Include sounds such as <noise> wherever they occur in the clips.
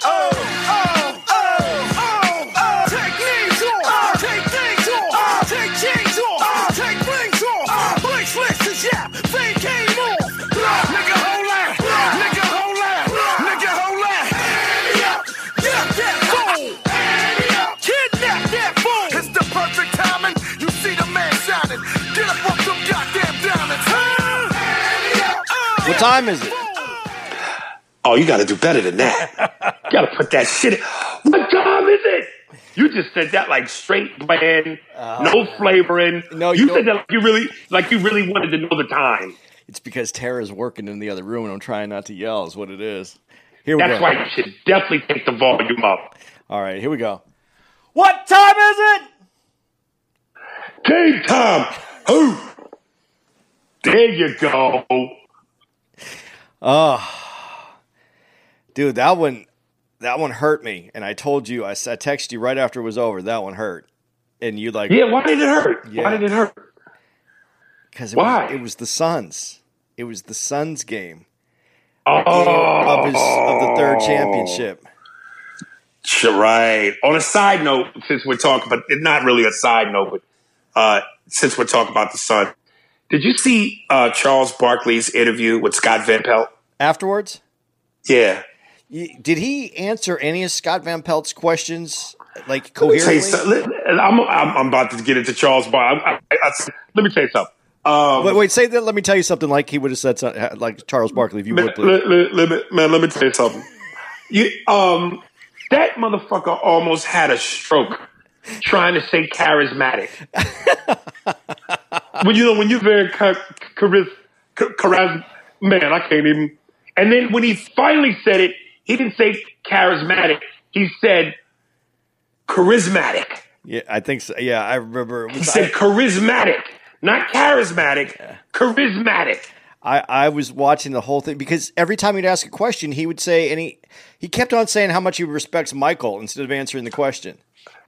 It's What time is it? Oh, you got to do better than that. you got to put that shit. In. What time is it? You just said that like straight bland, uh-huh. no flavoring. no, you, you said that like you really, like you really wanted to know the time. It's because Tara's working in the other room and I'm trying not to yell, is what it is. Here we go. That's go. why you should definitely take the volume up. All right, here we go. What time is it? Game time. Who? There you go. Oh, dude, that one that one hurt me. And I told you, I, I texted you right after it was over. That one hurt. And you like, Yeah, why did it hurt? Yeah. Why did it hurt? because it, why? Was, it was the Suns. It was the Suns game Oh, of his of the third championship. Right. On a side note, since we're talking, but not really a side note, but uh, since we're talking about the Sun, did you see uh, Charles Barkley's interview with Scott Van Pelt? Afterwards, Yeah. did he answer any of Scott Van Pelt's questions like Let me tell you coherently? I'm, I'm, I'm about to get into Charles Barkley. I, I, I, let me tell you something. Um, Wait, wait, say that. Let me tell you something. Like he would have said, something, like Charles Barkley, if you would, man, please. let, let- let me, man, let me tell you something. You, um, that motherfucker almost had a stroke trying to say charismatic. <laughs> when you know when you're very char- charis- char- charismatic, man, I can't even. And then when he finally said it, he didn't say charismatic. He said charismatic. Yeah, I think so. Yeah, I remember. He said charismatic, not charismatic. Charismatic. I, I was watching the whole thing because every time he'd ask a question, he would say, and he, he kept on saying how much he respects Michael instead of answering the question.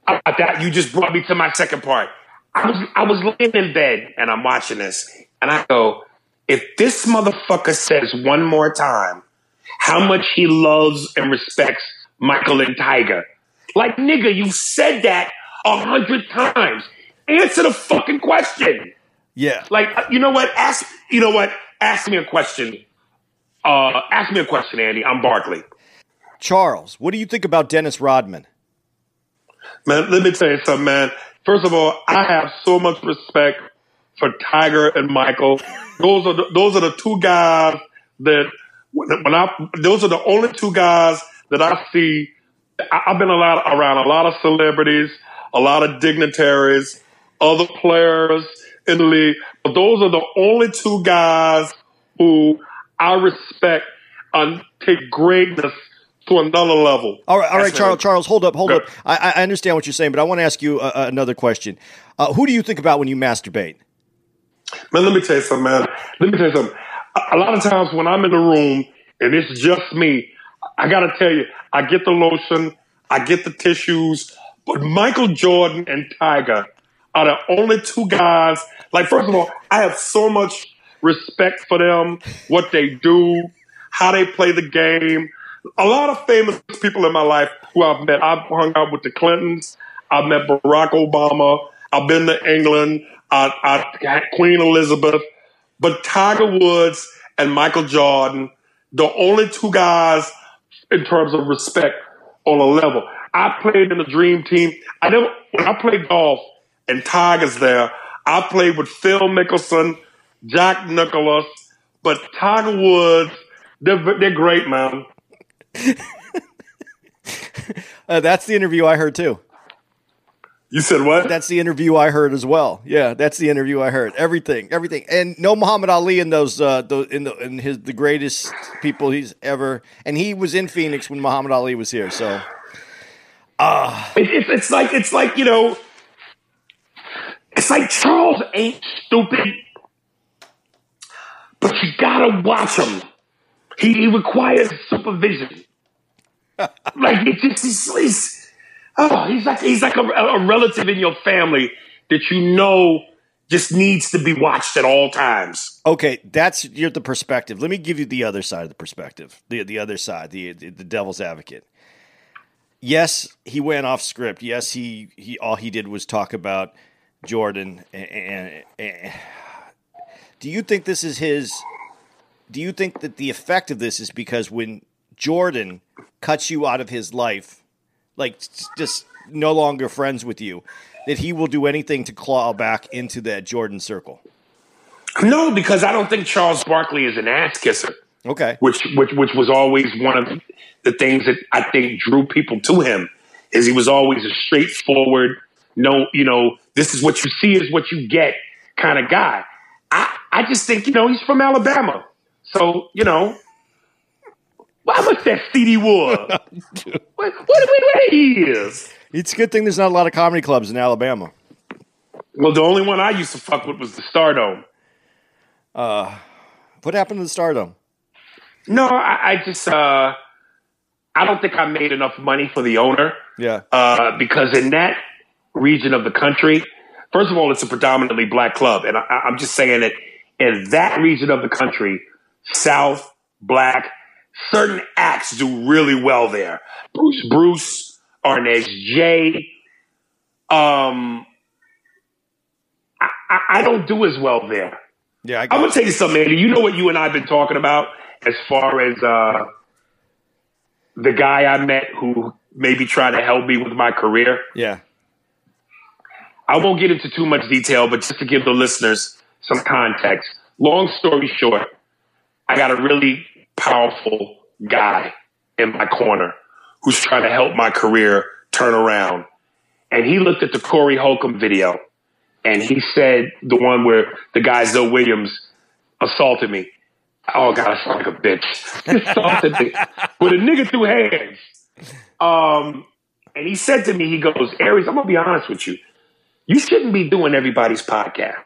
I, I- that you just brought me to my second part. I was I was laying in bed and I'm watching this, and I go, if this motherfucker says one more time how much he loves and respects Michael and Tiger, like nigga, you said that a hundred times. Answer the fucking question. Yeah. Like you know what? Ask you know what? Ask me a question. Uh, ask me a question, Andy. I'm Barkley. Charles, what do you think about Dennis Rodman? Man, let me tell you something, man. First of all, I have so much respect for Tiger and Michael. Those are the, those are the two guys that when I those are the only two guys that I see. I've been a lot around a lot of celebrities, a lot of dignitaries, other players in the league, but those are the only two guys who I respect and take greatness to another level. All right, all right, That's Charles. what- Charles, hold up, hold Go. up. I, I understand what you're saying, but I want to ask you uh, uh, another question. Uh, who do you think about when you masturbate? Man, let me tell you something, man. Let me tell you something. A, a lot of times when I'm in the room and it's just me, I gotta tell you, I get the lotion, I get the tissues, but Michael Jordan and Tiger are the only two guys. Like, first of all, I have so much respect for them, what they do, how they play the game. A lot of famous people in my life who I've met. I've hung out with the Clintons. I've met Barack Obama. I've been to England. I, I Queen Elizabeth. But Tiger Woods and Michael Jordan, the only two guys in terms of respect on a level. I played in the dream team. I never when I played golf and Tiger's there, I played with Phil Mickelson, Jack Nicklaus, but Tiger Woods, they're, they're great, man. Uh, that's the interview I heard too. You said what? That's the interview I heard as well. Yeah, that's the interview I heard. Everything, everything, and no Muhammad Ali in those, uh, the, in the in his the greatest people he's ever. And he was in Phoenix when Muhammad Ali was here. So It, it's it's like it's like you know, it's like Charles ain't stupid, but you gotta watch him. He, he requires supervision. <laughs> like it just he's, he's oh he's like he's like a, a relative in your family that you know just needs to be watched at all times. okay, that's you're the perspective. Let me give you the other side of the perspective. The the other side, the the, the devil's advocate. Yes, he went off script. Yes, he he all he did was talk about Jordan. And, and, and do you think this is his? Do you think that the effect of this is because when Jordan cuts you out of his life, like just no longer friends with you, that he will do anything to claw back into that Jordan circle? No, because I don't think Charles Barkley is an ass kisser. Okay. which which which was always one of the things that I think drew people to him is he was always a straightforward, no, you know, this is what you see is what you get kind of guy. I I just think you know he's from Alabama, so you know. Why much that CD Wood? what, what, what, what? It's a good thing there's not a lot of comedy clubs in Alabama. Well, the only one I used to fuck with was the Stardome. What happened to the Stardome? No, I, I just uh, I don't think I made enough money for the owner. Yeah. uh, because in that region of the country, first of all, it's a predominantly black club, and I, I'm just saying that in that region of the country, South black, certain acts do really well there. Bruce Bruce, Arnez J. Um, I, I, I don't do as well there. yeah, I I'm gonna tell you something, Andy. You know what you and I've been talking about as far as uh, the guy I met who maybe tried to help me with my career. Yeah. I won't get into too much detail, but just to give the listeners some context. Long story short, I got a really powerful guy in my corner who's trying to help my career turn around. And he looked at the Corey Holcomb video and he said the one where the guy Zoe Williams assaulted me. Oh God, I sound like a bitch. <laughs> assaulted me with a nigga through hands. Um, and he said to me, he goes, Aries, I'm gonna be honest with you. You shouldn't be doing everybody's podcast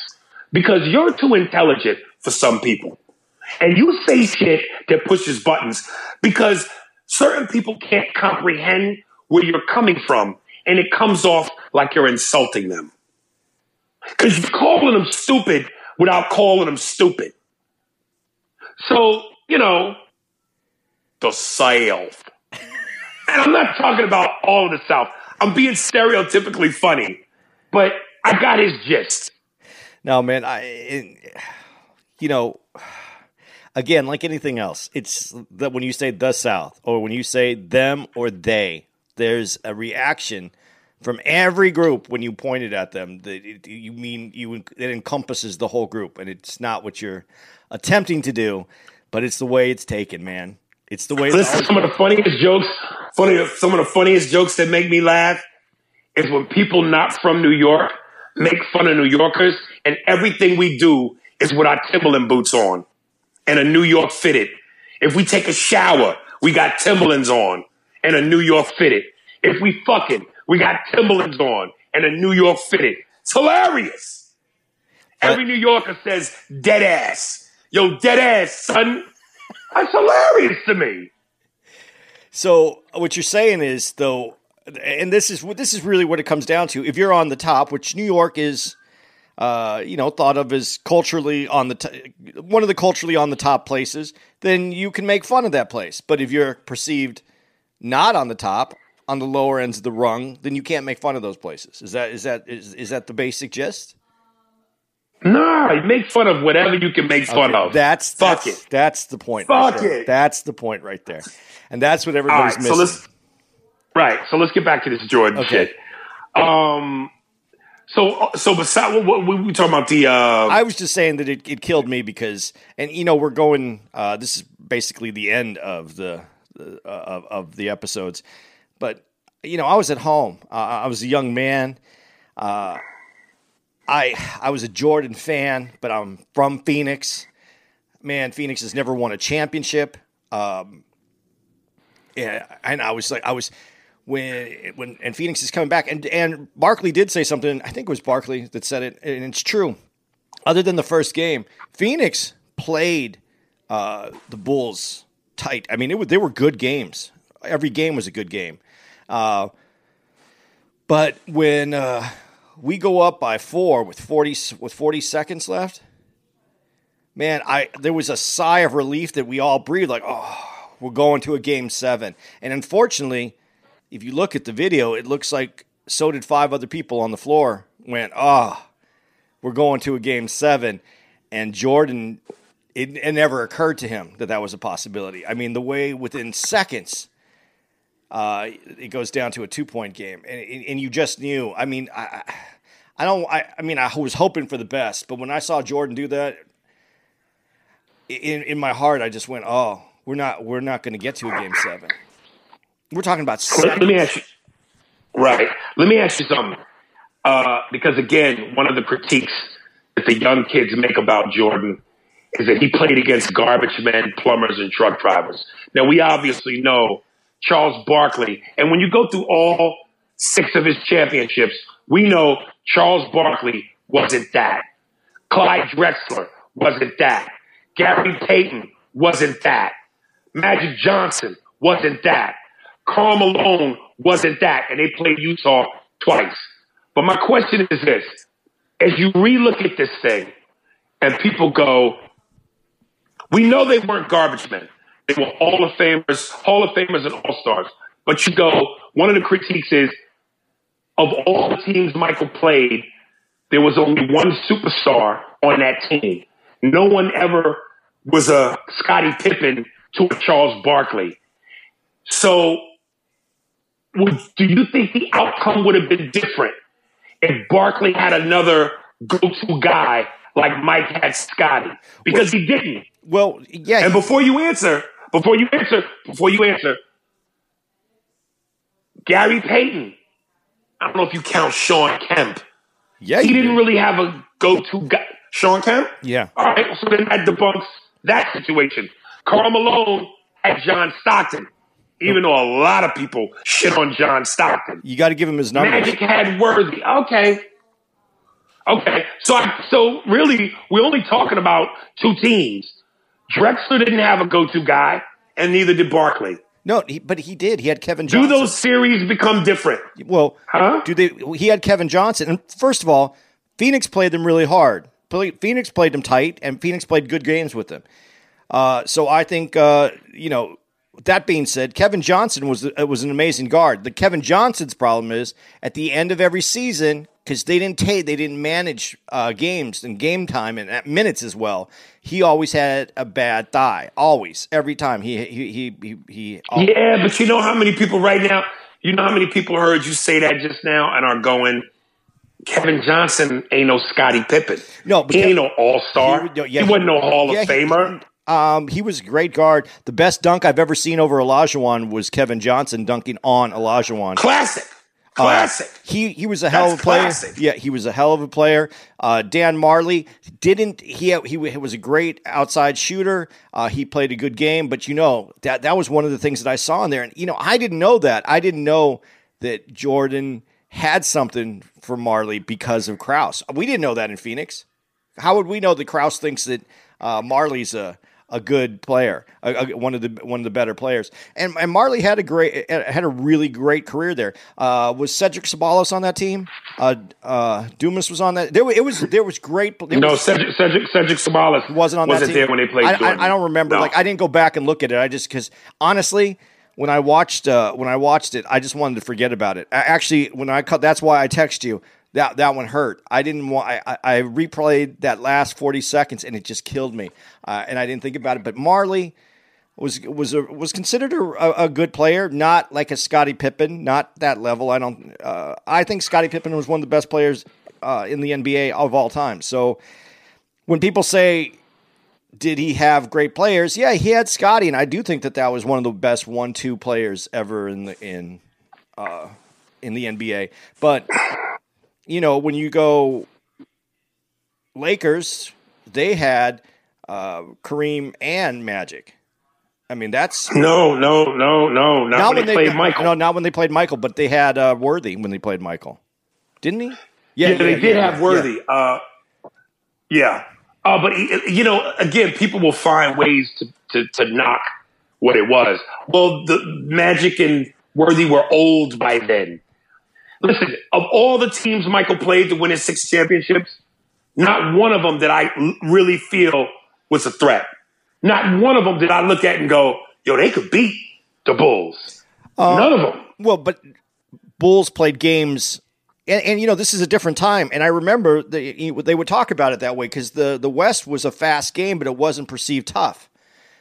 because you're too intelligent for some people. And you say shit that pushes buttons because certain people can't comprehend where you're coming from and it comes off like you're insulting them. Because you're calling them stupid without calling them stupid. So, you know, the South. And I'm not talking about all of the South. I'm being stereotypically funny, but I got his gist. No, man, I it, you know, again, like anything else, it's that when you say the South or when you say them or they, there's a reaction from every group when you point it at them. That it, you mean you it encompasses the whole group, and it's not what you're attempting to do, but it's the way it's taken, man. It's the way. It's Listen, some of the funniest jokes, funny, some of the funniest jokes that make me laugh is when people not from New York make fun of New Yorkers, and everything we do is with our Timberland boots on and a New York fitted. If we take a shower, we got Timberlands on and a New York fitted. If we fucking, we got Timberlands on and a New York fitted. It's hilarious. Every New Yorker says dead ass. Yo, dead ass, son. That's hilarious to me. So what you're saying is though, and this is what this is really what it comes down to. If you're on the top, which New York is, uh, you know, thought of as culturally on the t- one of the culturally on the top places, then you can make fun of that place. But if you're perceived not on the top, on the lower ends of the rung, then you can't make fun of those places. Is that is that is, is that the basic gist? Nah, make fun of whatever you can make fun Okay, of. That's fuck that's, it. That's the point. Fuck right there. it. That's the point right there, and that's what everybody's right, so missing. let's right. So let's get back to this Jordan Okay. shit. Um. So so beside what, what we talking about the uh I was just saying that it, it killed me because, and you know, we're going. Uh, this is basically the end of the the- uh, of, of the episodes, but you know, I was at home. Uh, I was a young man. Uh, I I was a Jordan fan, but I'm from Phoenix. Man, Phoenix has never won a championship. Um, yeah, and I was like, I was when when and Phoenix is coming back, and and Barkley did say something. I think it was Barkley that said it, and it's true. Other than the first game, Phoenix played uh, the Bulls tight. I mean, it was, they were good games. Every game was a good game. Uh, but when uh, we go up by four with forty with forty seconds left, man, I there was a sigh of relief that we all breathed, like, oh, we're going to a game seven. And unfortunately, if you look at the video, it looks like so did five other people on the floor. Went, oh, we're going to a game seven, and Jordan. It, it never occurred to him that that was a possibility. I mean, the way within seconds uh, it goes down to a two point game, and, and you just knew. I mean, I, I- I don't. I, I mean, I was hoping for the best, but when I saw Jordan do that, in in my heart, I just went, "Oh, we're not. We're not going to get to a game seven. We're talking about Let, let me ask you. Right. Let me ask you something. Uh, because again, one of the critiques that the young kids make about Jordan is that he played against garbage men, plumbers, and truck drivers. Now we obviously know Charles Barkley, and when you go through all six of his championships, we know Charles Barkley wasn't that. Clyde Drexler wasn't that. Gary Payton wasn't that. Magic Johnson wasn't that. Karl Malone wasn't that. And they played Utah twice. But my question is this. As you relook at this thing and people go, we know they weren't garbage men. They were Hall of Famers, Hall of Famers and All Stars. But you go, one of the critiques is, of all the teams Michael played, there was only one superstar on that team. No one ever was a Scottie Pippen to a Charles Barkley. So, would, do you think the outcome would have been different if Barkley had another go-to guy like Mike had Scottie? Because he didn't. Well, yeah, And before you answer, before you answer, before you answer, Gary Payton. I don't know if you count Shawn Kemp. yeah, He you didn't did. really have a go-to guy. Shawn Kemp? Yeah, All right, so then that debunks that situation. Karl Malone had John Stockton, even though a lot of people shit on John Stockton. you got to give him his number. Magic had Worthy. Okay. Okay. So I, so really, we're only talking about two teams. Drexler didn't have a go-to guy, and neither did Barkley. No, he, but he did. He had Kevin Do Johnson. those series become different? Well, Huh? do they? He had Kevin Johnson, and first of all, Phoenix played them really hard. Phoenix played them tight, and Phoenix played good games with them. Uh, so I think uh, you know. That being said, Kevin Johnson was uh, was an amazing guard. The Kevin Johnson's problem is at the end of every season because they didn't take they didn't manage uh, games and game time and uh, minutes as well. He always had a bad thigh, always every time he he he he. he Yeah, but you know how many people right now, you know how many people heard you say that just now and are going, Kevin Johnson ain't no Scottie Pippen. No, but he ain't no All Star. He He, would- yeah, wasn't no Hall yeah, of he- Famer. Um, he was a great guard. The best dunk I've ever seen over Olajuwon was Kevin Johnson dunking on Olajuwon. Classic, Uh, classic. he he was a hell of a player. classic. Yeah, he was a hell of a player. Uh, Dan Majerle didn't. He he was a great outside shooter. Uh, he played a good game, but you know that that was one of the things that I saw in there. And you know, I didn't know that. I didn't know that Jordan had something for Majerle because of Krause. We didn't know that in Phoenix. How would we know that Krause thinks that uh, Majerle's a a good player, a, a- one of the one of the better players? And, and Majerle had a great had a really great career there. Uh, was Cedric Ceballos on that team? Uh, uh, Dumas was on that. There, it was there was great. No, was- Cedric Cedric, Cedric Ceballos wasn't on wasn't that team. there when they played I, I, I don't remember. No. Like I didn't go back and look at it. I just because honestly, when I watched uh, when I watched it, I just wanted to forget about it. I, actually, when I cut, that's why I text you. That that one hurt. I didn't want. I, I, replayed that last forty seconds, and it just killed me. Uh, and I didn't think about it. But Majerle was was a, was considered a, a good player, not like a Scottie Pippen, not that level. I don't. Uh, I think Scottie Pippen was one of the best players uh, in the NBA of all time. So when people say did he have great players? Yeah, he had Scottie, and I do think that that was one of the best one-two players ever in the in uh, in the NBA. But you know, when you go Lakers, they had uh, Kareem and Magic. I mean, that's No, no, no, no. Not, when, they, played Michael. No, not when they played Michael, but they had uh, Worthy when they played Michael, didn't he? Yeah, they did have Worthy. Uh, yeah, uh, but you know, again, people will find ways to, to to knock what it was. Well, the Magic and Worthy were old by then. Listen, of all the teams Michael played to win his six championships, not one of them did I really feel was a threat. Not one of them did I look at and go, "Yo, they could beat the Bulls." Um, None of them. Well, but Bulls played games, and, and you know this is a different time. And I remember they they would talk about it that way because the the West was a fast game, but it wasn't perceived tough,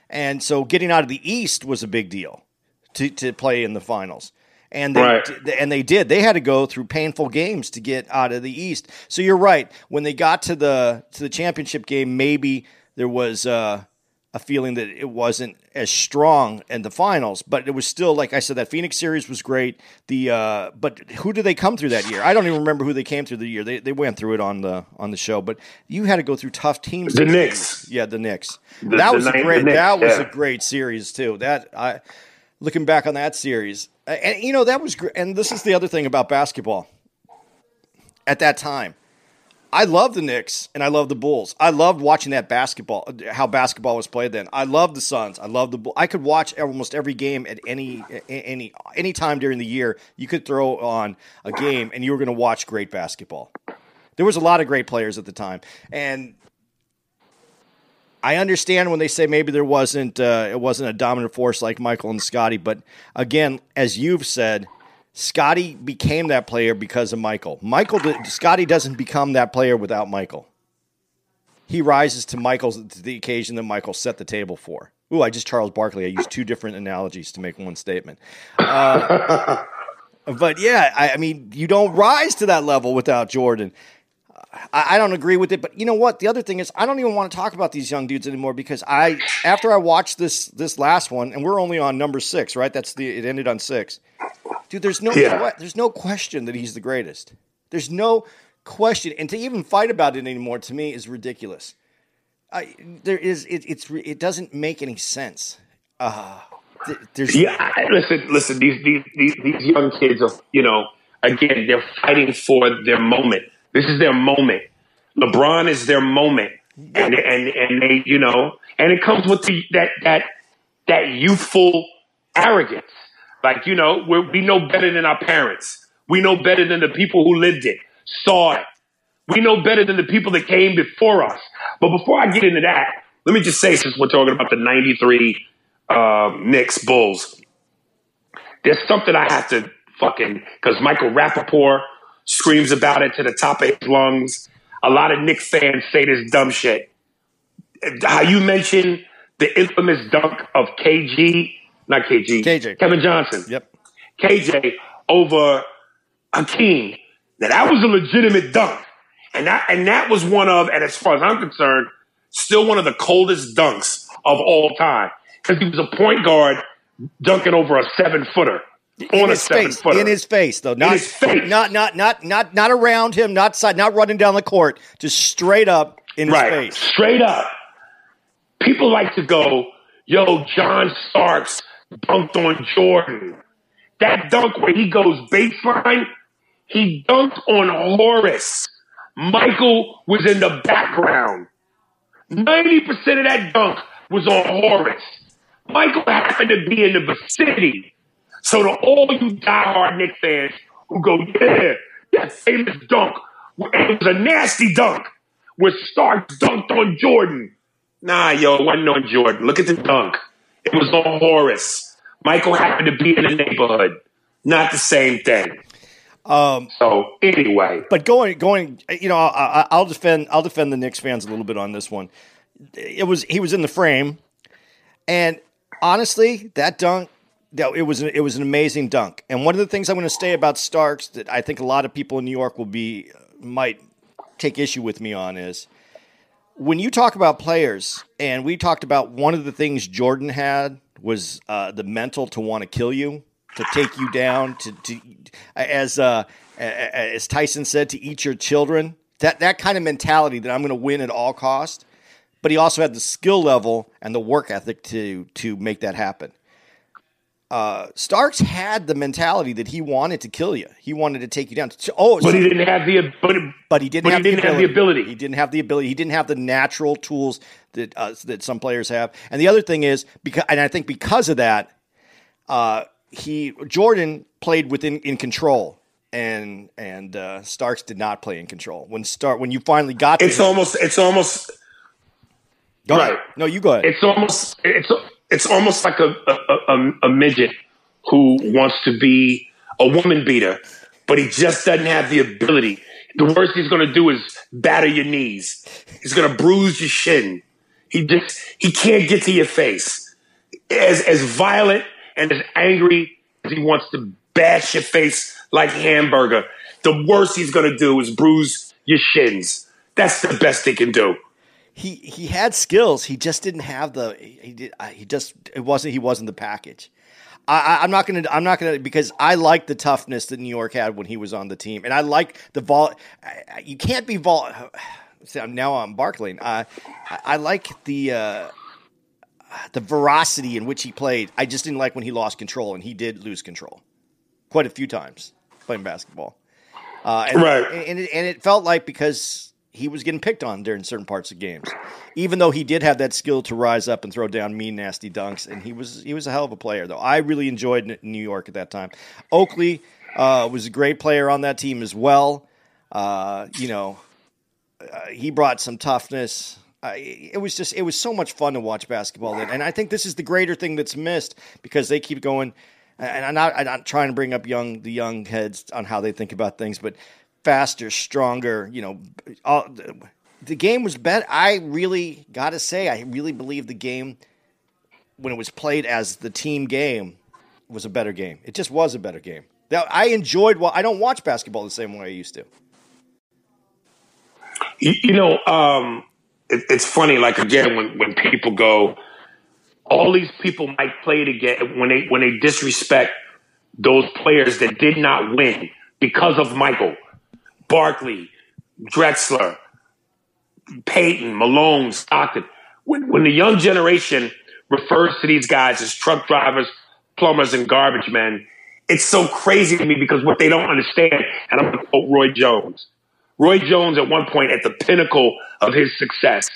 and so getting out of the East was a big deal to to play in the finals. And they Right. and they did. They had to go through painful games to get out of the East. So you're right. When they got to the to the championship game, maybe there was uh, a feeling that it wasn't as strong in the finals, but it was still like I said. That Phoenix series was great. The uh, but who did they come through that year? I don't even remember who they came through the year. They they went through it on the on the show, but you had to go through tough teams. The Knicks. yeah, the Knicks. The- that was a great. Knicks, that was yeah. a great series too. That I looking back on that series, and you know that was great. And this is the other thing about basketball. At that time, I loved the Knicks and I loved the Bulls. I loved watching that basketball, how basketball was played then. I loved the Suns. I loved the Bulls. I could watch almost every game at any any any time during the year. You could throw on a game and you were going to watch great basketball. There was a lot of great players at the time, and I understand when they say maybe there wasn't uh, it wasn't a dominant force like Michael and Scottie, but again, as you've said, Scottie became that player because of Michael. Michael, Scottie doesn't become that player without Michael. He rises to Michael's to the occasion that Michael set the table for. Ooh, I just Charles Barkley. I used two different analogies to make one statement. Uh, <laughs> but yeah, I, I mean, you don't rise to that level without Jordan. I, I don't agree with it, but you know what? The other thing is, I don't even want to talk about these young dudes anymore because I, after I watched this this last one, and we're only on number six, right? That's the it ended on six. Dude, there's no Yeah. there's no question that he's the greatest. There's no question, and to even fight about it anymore to me is ridiculous. I, there is it, it's it doesn't make any sense. Uh, th- there's Yeah, I- listen, listen. These these these, these young kids are, you know, again, they're fighting for their moment. This is their moment. LeBron is their moment, and and and they, you know, and it comes with the, that that that youthful arrogance. Like you know, we're, we know better than our parents. We know better than the people who lived it, saw it. We know better than the people that came before us. But before I get into that, let me just say, since we're talking about the '93 uh, Knicks Bulls, there's something I have to fucking because Michael Rapaport screams about it to the top of his lungs. A lot of Knicks fans say this dumb shit. How you mentioned the infamous dunk of KG, not KG, KJ. Kevin Johnson, yep. KJ over Hakeem. Now that was a legitimate dunk, and that and that was one of, and as far as I'm concerned, still one of the coldest dunks of all time because he was a point guard dunking over a seven footer on his face, footer in his face, though, not his face. not not not not not around him, not side, not running down the court, just straight up in his face. straight up. People like to go, yo, John Starks dunked on Jordan. That dunk where he goes baseline, he dunked on Horace. Michael was in the background. 90% of that dunk was on Horace. Michael happened to be in the vicinity. So to all you diehard Knicks fans who go, yeah, that famous dunk, it was a nasty dunk where Starks dunked on Jordan. Nah, yo, it wasn't on Jordan. Look at the dunk. It was on Horace. Michael happened to be in the neighborhood. Not the same thing. Um, So anyway, but going going, you know, I- I'll defend I'll defend the Knicks fans a little bit on this one. It was he was in the frame, and honestly, that dunk. It was it was an amazing dunk, and one of the things I'm going to say about Starks that I think a lot of people in New York will be might take issue with me on is when you talk about players, and we talked about one of the things Jordan had was uh, the mental to want to kill you, to take you down, to, to as uh, as Tyson said, to eat your children. That that kind of mentality that I'm going to win at all cost. But he also had the skill level and the work ethic to to make that happen. Uh, Starks had the mentality that he wanted to kill you. He wanted to take you down. Oh, but he didn't have the but, but he didn't, but he have, didn't the have the ability. He didn't have the ability. He didn't have the natural tools that uh, that some players have. And the other thing is because, and I think because of that, uh, he Jordan played within in control, and and uh, Starks did not play in control. When start when you finally got it's him- almost it's almost Go ahead. right. No, you go ahead. it's almost it's it's almost like a a, a a midget who wants to be a woman beater, but he just doesn't have the ability. The worst he's going to do is batter your knees. He's going to bruise your shin. He just he can't get to your face. As as violent and as angry as he wants to bash your face like hamburger, the worst he's going to do is bruise your shins. That's the best he can do. He he had skills. He just didn't have the. He did. He just it wasn't. He wasn't the package. I, I'm not gonna. I'm not gonna because I like the toughness that New York had when he was on the team, and I like the vol. You can't be vol. <sighs> Now I'm barkling. Uh, I, I like the. Uh, the veracity in which he played, I just didn't like when he lost control, and he did lose control quite a few times playing basketball. Uh, and, Right. and it, and it felt like because he was getting picked on during certain parts of games, even though he did have that skill to rise up and throw down mean, nasty dunks, and he was he was a hell of a player. Though I really enjoyed New York at that time. Oakley uh, was a great player on that team as well. Uh, you know, uh, he brought some toughness. It was just it was so much fun to watch basketball then, and I think this is the greater thing that's missed because they keep going. And I'm not I'm not trying to bring up young the young heads on how they think about things, but faster, stronger. You know, all, the, game was better. I really got to say, I really believe the game when it was played as the team game was a better game. It just was a better game. Now, I enjoyed. Well, I don't watch basketball the same way I used to. You, you know, um, it, it's funny. Like again, when when people go, all these people might play it again when they when they disrespect those players that did not win because of Michael, Barkley, Drexler, Payton, Malone, Stockton. When when the young generation refers to these guys as truck drivers, plumbers, and garbage men, it's so crazy to me because what they don't understand. And I'm going to quote Roy Jones. Roy Jones, at one point, at the pinnacle of his success,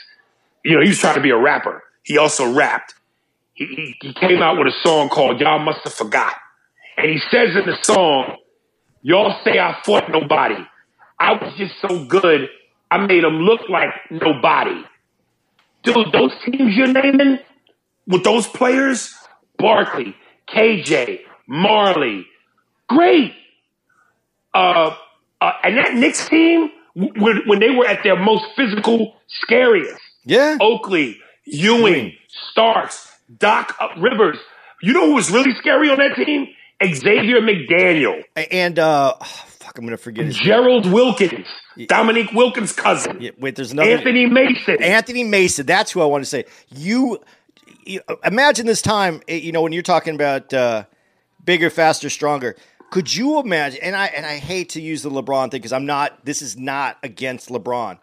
you know, he was trying to be a rapper. He also rapped. He, he, he came out with a song called Y'all Must Have Forgot. And he says in the song, Y'all say I fought nobody. I was just so good, I made them look like nobody. Dude, those teams you're naming with those players, Barkley, KJ, Majerle, great. Uh, uh, and that Knicks team, when, when they were at their most physical, scariest, Yeah, Oakley, Ewing. Starks, Doc uh, Rivers. You know who was really scary on that team? Xavier McDaniel, and uh, fuck, I'm gonna forget his name. Gerald Wilkins, Dominique Wilkins' cousin, Yeah, wait, there's another Anthony Mason. Anthony Mason. That's who I want to say. You, you imagine this time. eh, You know when you're talking about uh, bigger, faster, stronger. Could you imagine? And I and I hate to use the LeBron thing because I'm not. This is not against LeBron.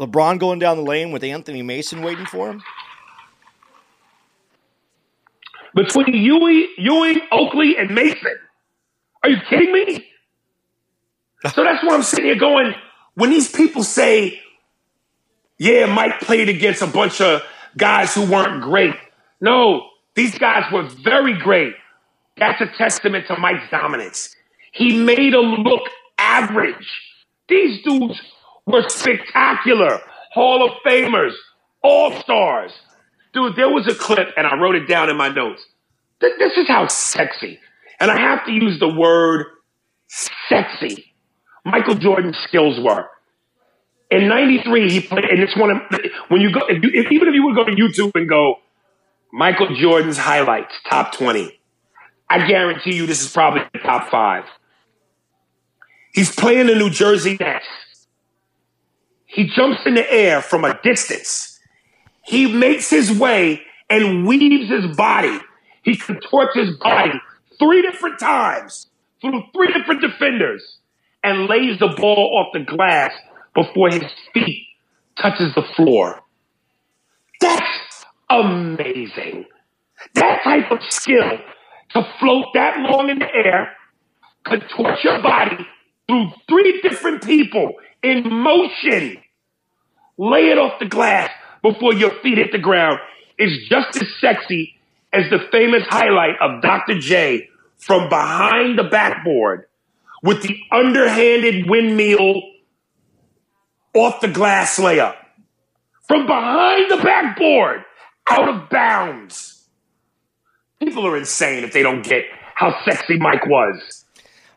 LeBron going down the lane with Anthony Mason waiting for him. Between Ewing, Ewing, Oakley, and Mason. Are you kidding me? So that's why I'm sitting here going, when these people say, yeah, Mike played against a bunch of guys who weren't great. No, these guys were very great. That's a testament to Mike's dominance. He made them look average. These dudes were spectacular. Hall of Famers, All Stars. Dude, there was a clip, and I wrote it down in my notes. this is how sexy, and I have to use the word sexy. Michael Jordan's skills were. In '93, he played, and it's one of when you go, if you, if, even if you would go to YouTube and go Michael Jordan's highlights, top 20. I guarantee you this is probably the top five. He's playing the New Jersey Nets. He jumps in the air from a distance. He makes his way and weaves his body. He contorts his body three different times through three different defenders and lays the ball off the glass before his feet touches the floor. That's amazing. That type of skill to float that long in the air, contort your body through three different people in motion, lay it off the glass before your feet hit the ground is just as sexy as the famous highlight of Dr. J from behind the backboard with the underhanded windmill off the glass layup. From behind the backboard, out of bounds. People are insane if they don't get how sexy Mike was.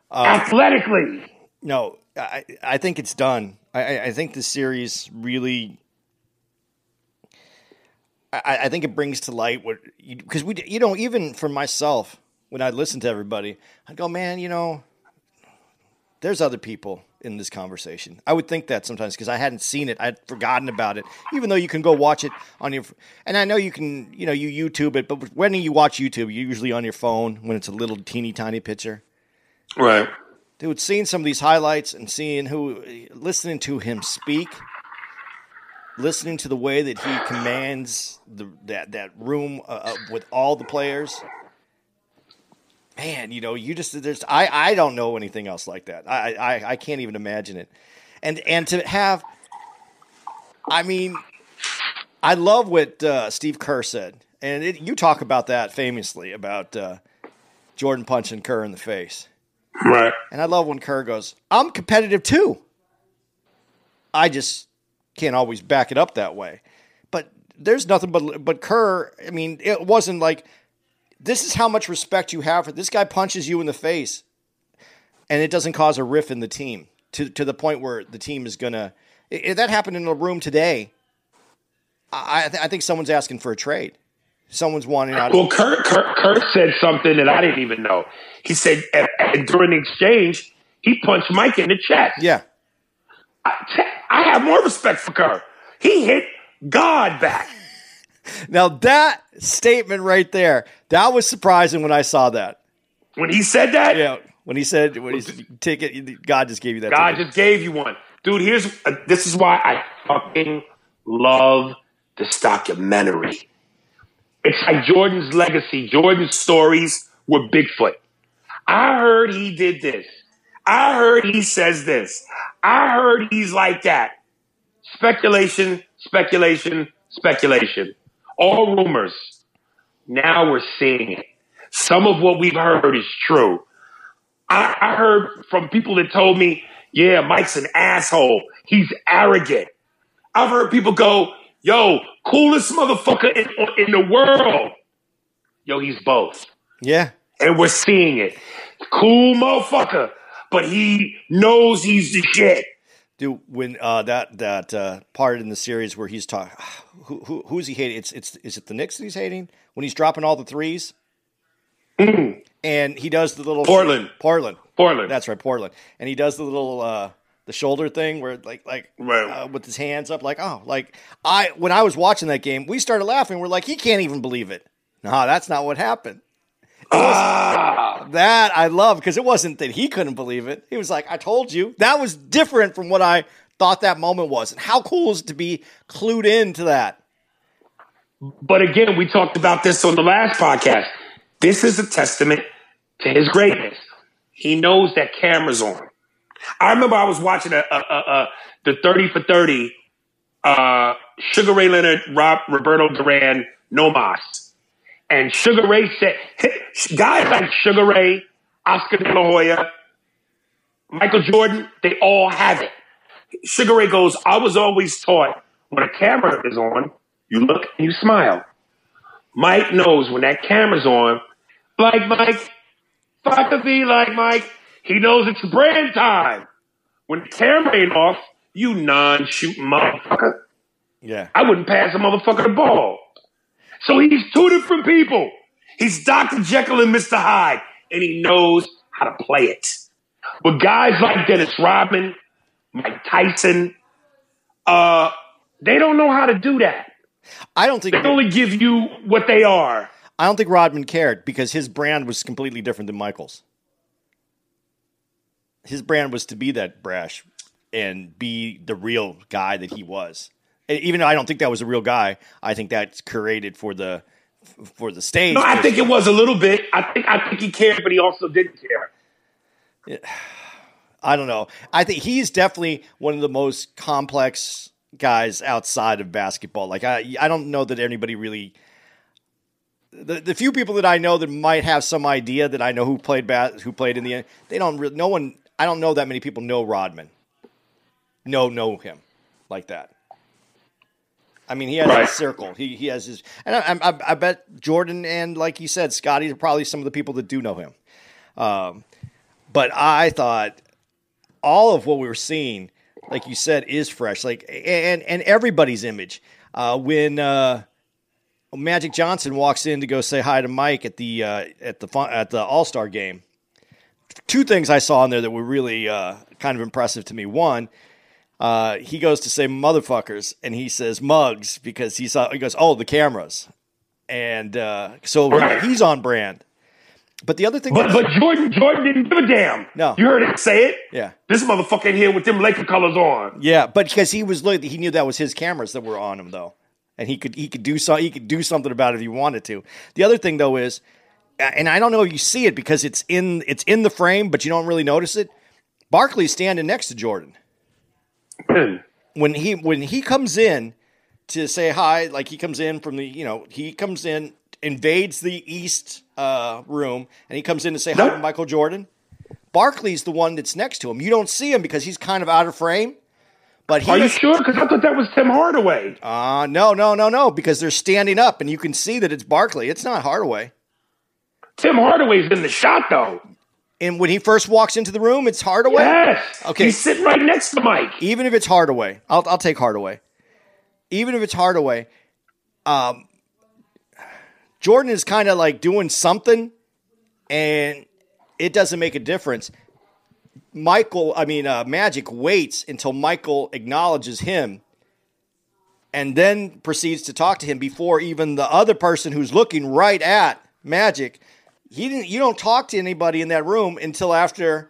Uh, Athletically. No, I, I think it's done. I, I- I think the series really. I, I think it brings to light what because we you know even for myself when I listen to everybody I go man you know there's other people in this conversation I would think that sometimes because I hadn't seen it I'd forgotten about it even though you can go watch it on your and I know you can you know you YouTube it but when you watch YouTube you're usually on your phone when it's a little teeny tiny picture Right. dude, seeing some of these highlights and seeing who, listening to him speak, listening to the way that he commands the that that room uh, uh, with all the players. Man, you know, you just there's I I don't know anything else like that. I I I can't even imagine it, and and to have, I mean, I love what uh, Steve Kerr said, and it, you talk about that famously about uh, Jordan punching Kerr in the face. Right. And I love when Kerr goes, I'm competitive too. I just can't always back it up that way. But there's nothing but but Kerr, I mean, it wasn't like this is how much respect you have for this guy punches you in the face and it doesn't cause a riff in the team to to the point where the team is gonna if that happened in a room today, I I, th- I think someone's asking for a trade. Someone's wanting out. Well, Kurt, Kurt, Kurt said something that I didn't even know. He said at, at- during the exchange, he punched Mike in the chest. yeah. I, I have more respect for Kurt. He hit God back. Now that statement right there, that was surprising when I saw that. When he said that, Yeah, when he said when he said, ticket, God just gave you that. God ticket. just gave you one. Dude, here's uh, this is why I fucking love this documentary. It's like Jordan's legacy, Jordan's stories with Bigfoot. I heard he did this. I heard he says this. I heard he's like that. Speculation, speculation, speculation. All rumors. Now we're seeing it. Some of what we've heard is true. I, I heard from people that told me, yeah, Mike's an asshole. He's arrogant. I've heard people go, yo, coolest motherfucker in, in the world. Yo, he's both. Yeah, And we're seeing it. Cool motherfucker, but he knows he's the shit. Dude. When uh, that that uh, part in the series where he's talking, <sighs> who, who who's he hating? It's it's is it the Knicks that he's hating when he's dropping all the threes, and he does the little. Portland. Portland, Portland. That's right, Portland, and he does the little uh, the shoulder thing where like like Right. uh, with his hands up, like oh, like I when I was watching that game, we started laughing. We're like, he can't even believe it. No, that's not what happened. Ah, That I love because it wasn't that he couldn't believe it. He was like, I told you. That was different from what I thought that moment was. And how cool is it to be clued into that? But again, we talked about this on the last podcast. This is a testament to his greatness. He knows that camera's on. I remember I was watching a, a, a, a the 30 for 30, uh, Sugar Ray Leonard, Rob, Roberto Duran, No Mas. And Sugar Ray said, <laughs> guys like Sugar Ray, Oscar De La Hoya, Michael Jordan, they all have it. Sugar Ray goes, I was always taught when a camera is on, you look and you smile. Mike knows when that camera's on, like Mike. Fuck to be like Mike. He knows it's brand time. When the camera ain't off, you non-shooting motherfucker. Yeah. I wouldn't pass a motherfucker the ball. So he's two different people. He's Dr. Jekyll and Mr. Hyde, and he knows how to play it. But guys like Dennis Rodman, Mike Tyson, uh, they don't know how to do that. I don't think They only give you what they are. I don't think Rodman cared because his brand was completely different than Michael's. His brand was to be that brash and be the real guy that he was. Even though I don't think that was a real guy, I think that's created for the for the stage. No, I think it was a little bit. I think I think he cared, but he also didn't care. <sighs> I don't know. I think he's definitely one of the most complex guys outside of basketball. Like I, I don't know that anybody really. The, the few people that I know that might have some idea that I know who played bas- who played in the end, they don't really no one I don't know that many people know Rodman. No, know him like that. I mean, he has Right. his circle. He he has his, and I, I, I bet Jordan and like you said, Scottie are probably some of the people that do know him. Um, but I thought all of what we were seeing, like you said, is fresh. Like and and everybody's image. Uh, when uh, Magic Johnson walks in to go say hi to Mike at the uh, at the fun, at the All Star game, two things I saw in there that were really uh, kind of impressive to me. One, uh, he goes to say motherfuckers, and he says mugs because he saw he goes, oh, the cameras, and uh, so he's on brand. But the other thing, But but Jordan Jordan didn't give a damn. No. you heard him say it. yeah, This motherfucker here with them Laker colors on. Yeah, but because he was look, he knew that was his cameras that were on him though, and he could he could do so he could do something about it if he wanted to. The other thing though is, and I don't know if you see it because it's in it's in the frame, but you don't really notice it. Barkley's standing next to Jordan. <clears throat> when he when he comes in to say hi, like he comes in from the you know he comes in invades the east uh, room and he comes in to say hi to Michael Jordan. Barkley's the one that's next to him. You don't see him because he's kind of out of frame. But he Are you sure? Because I thought that was Tim Hardaway. Uh, no, no, no, no, because they're standing up and you can see that it's Barkley. It's not Hardaway. Tim Hardaway's in the shot though. And when he first walks into the room, it's Hardaway. Yes. Okay. He's sitting right next to Mike. Even if it's Hardaway, I'll, I'll take Hardaway. Even if it's Hardaway, um, Jordan is kind of like doing something and it doesn't make a difference. Michael, I mean, uh, Magic waits until Michael acknowledges him and then proceeds to talk to him before even the other person who's looking right at Magic. He didn't. You don't talk to anybody in that room until after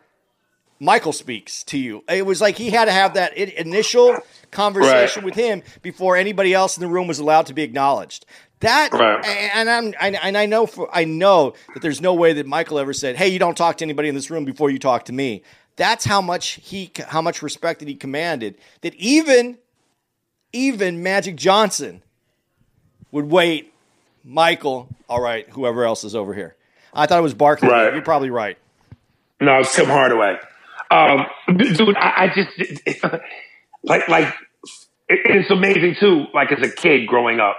Michael speaks to you. It was like he had to have that initial conversation Right. with him before anybody else in the room was allowed to be acknowledged. That Right. and I'm and and I know for I know that there's no way that Michael ever said, "Hey, you don't talk to anybody in this room before you talk to me." That's how much he how much respect that he commanded. That even even Magic Johnson would wait. Michael, all right, whoever else is over here. I thought it was Barkley. Right. You're probably right. No, it's Tim Hardaway. Um, dude, I, I just like like it- it's amazing too. Like as a kid growing up,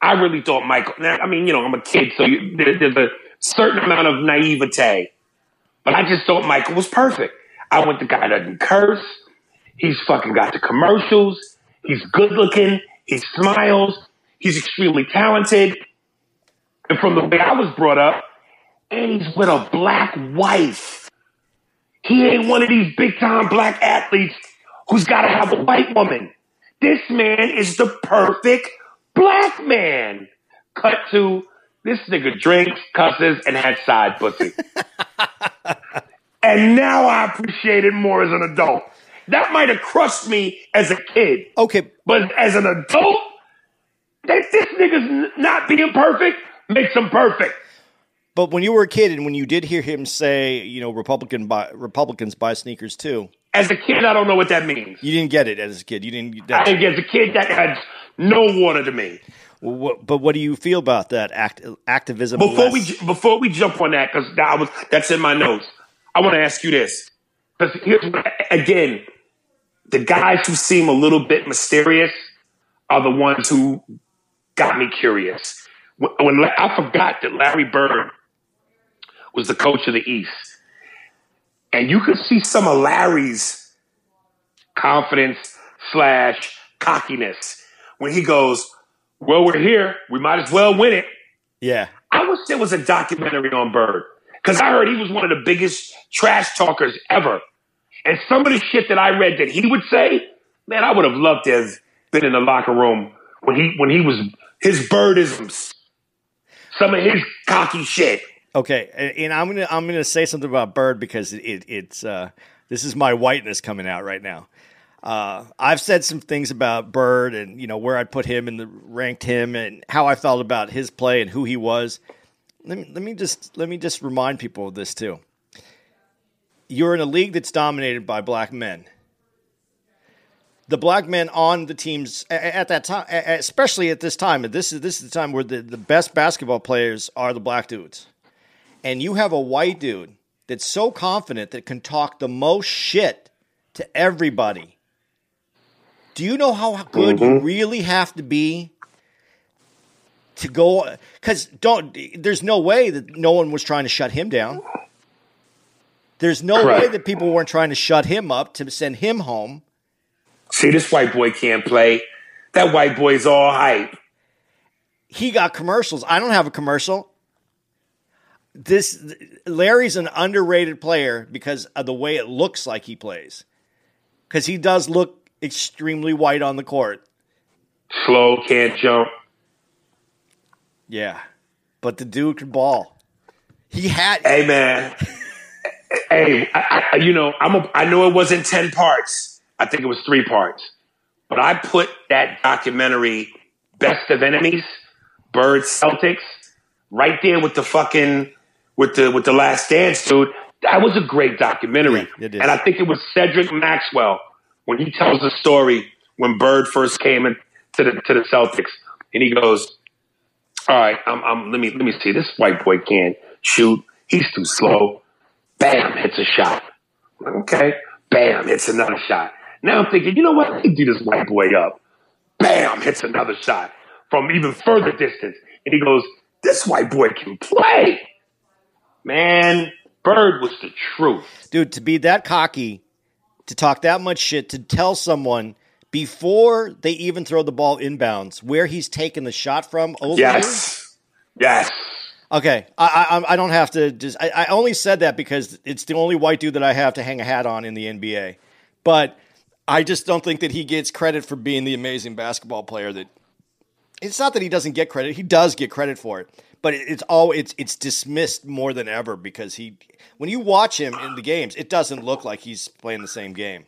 I really thought Michael. Now, I mean, you know, I'm a kid, so you, there, there's a certain amount of naivete, but I just thought Michael was perfect. I went the guy doesn't curse. He's fucking got the commercials. He's good looking. He smiles. He's extremely talented. And from the way I was brought up, and he's with a black wife. He ain't one of these big time black athletes who's got to have a white woman. This man is the perfect black man. Cut to this nigga drinks, cusses, and had side pussy. <laughs> and now I appreciate it more as an adult. That might have crushed me as a kid, Okay, but as an adult, that this nigga's not being perfect makes him perfect. But when you were a kid and when you did hear him say, you know, Republican buy, Republicans buy sneakers too, As a kid, I don't know what that means. you didn't get it as a kid. You didn't. I That, think as a kid, that had no water to me. what, but what do you feel about that act, activism? Before less- we before we jump on that, because that was that's in my notes. I want to ask you this, because again, the guys who seem a little bit mysterious are the ones who got me curious. When, when I forgot that Larry Bird was the coach of the East. And you could see some of Larry's confidence slash cockiness when he goes, Well, we're here. We might as well win it. Yeah. I wish there was a documentary on Bird because I heard he was one of the biggest trash talkers ever. And some of the shit that I read that he would say, man, I would have loved to have been in the locker room when he when he was his birdisms, some of his cocky shit. Okay, and- I'm gonna I'm gonna say something about Bird because it, it it's uh, this is my whiteness coming out right now. Uh, I've said some things about Bird and you know where I put him and the ranked him and how I felt about his play and who he was. Let me let me just let me just remind people of this too. You're in a league that's dominated by black men. The black men on the teams at that time, especially at this time, and this is this is the time where the, the best basketball players are the black dudes and you have a white dude that's so confident that can talk the most shit to everybody. Do you know how good you mm-hmm. really have to be to go? Because don't. There's no way that no one was trying to shut him down. There's no way that people weren't trying to shut him up to send him home. See, this white boy can't play. That white boy's all hype. he got commercials. I don't have a commercial. This Larry's an underrated player because of the way it looks like he plays. Because he does look extremely white on the court. Slow, can't jump. Yeah, but the dude could ball. He had Hey, man. hey, I, I, you know, I'm a, I know it wasn't 10 parts. I think it was three parts. But I put that documentary, Best of Enemies, Bird Celtics, right there with the fucking, with the, with the last dance, dude. That was a great documentary. Yeah, and I think it was Cedric Maxwell when he tells the story when Bird first came in to the, to the Celtics. And he goes, all right, I'm, I'm, let me let me see. This white boy can't shoot. He's too slow. Bam, hits a shot. Okay. Bam, hits another shot. Now I'm thinking, you know what? Let me do this white boy up. Bam, hits another shot from even further distance. And he goes, this white boy can play. Man, Bird was the truth. dude to be that cocky, to talk that much shit, to tell someone before they even throw the ball inbounds where he's taking the shot from over. Yes. Yes. Okay, I, I I don't have to just. I, I only said that because it's the only white dude that I have to hang a hat on in the NBA. But I just don't think that he gets credit for being the amazing basketball player that. It's not that he doesn't get credit; he does get credit for it. But it's all it's it's dismissed more than ever because he. When you watch him in the games, it doesn't look like he's playing the same game.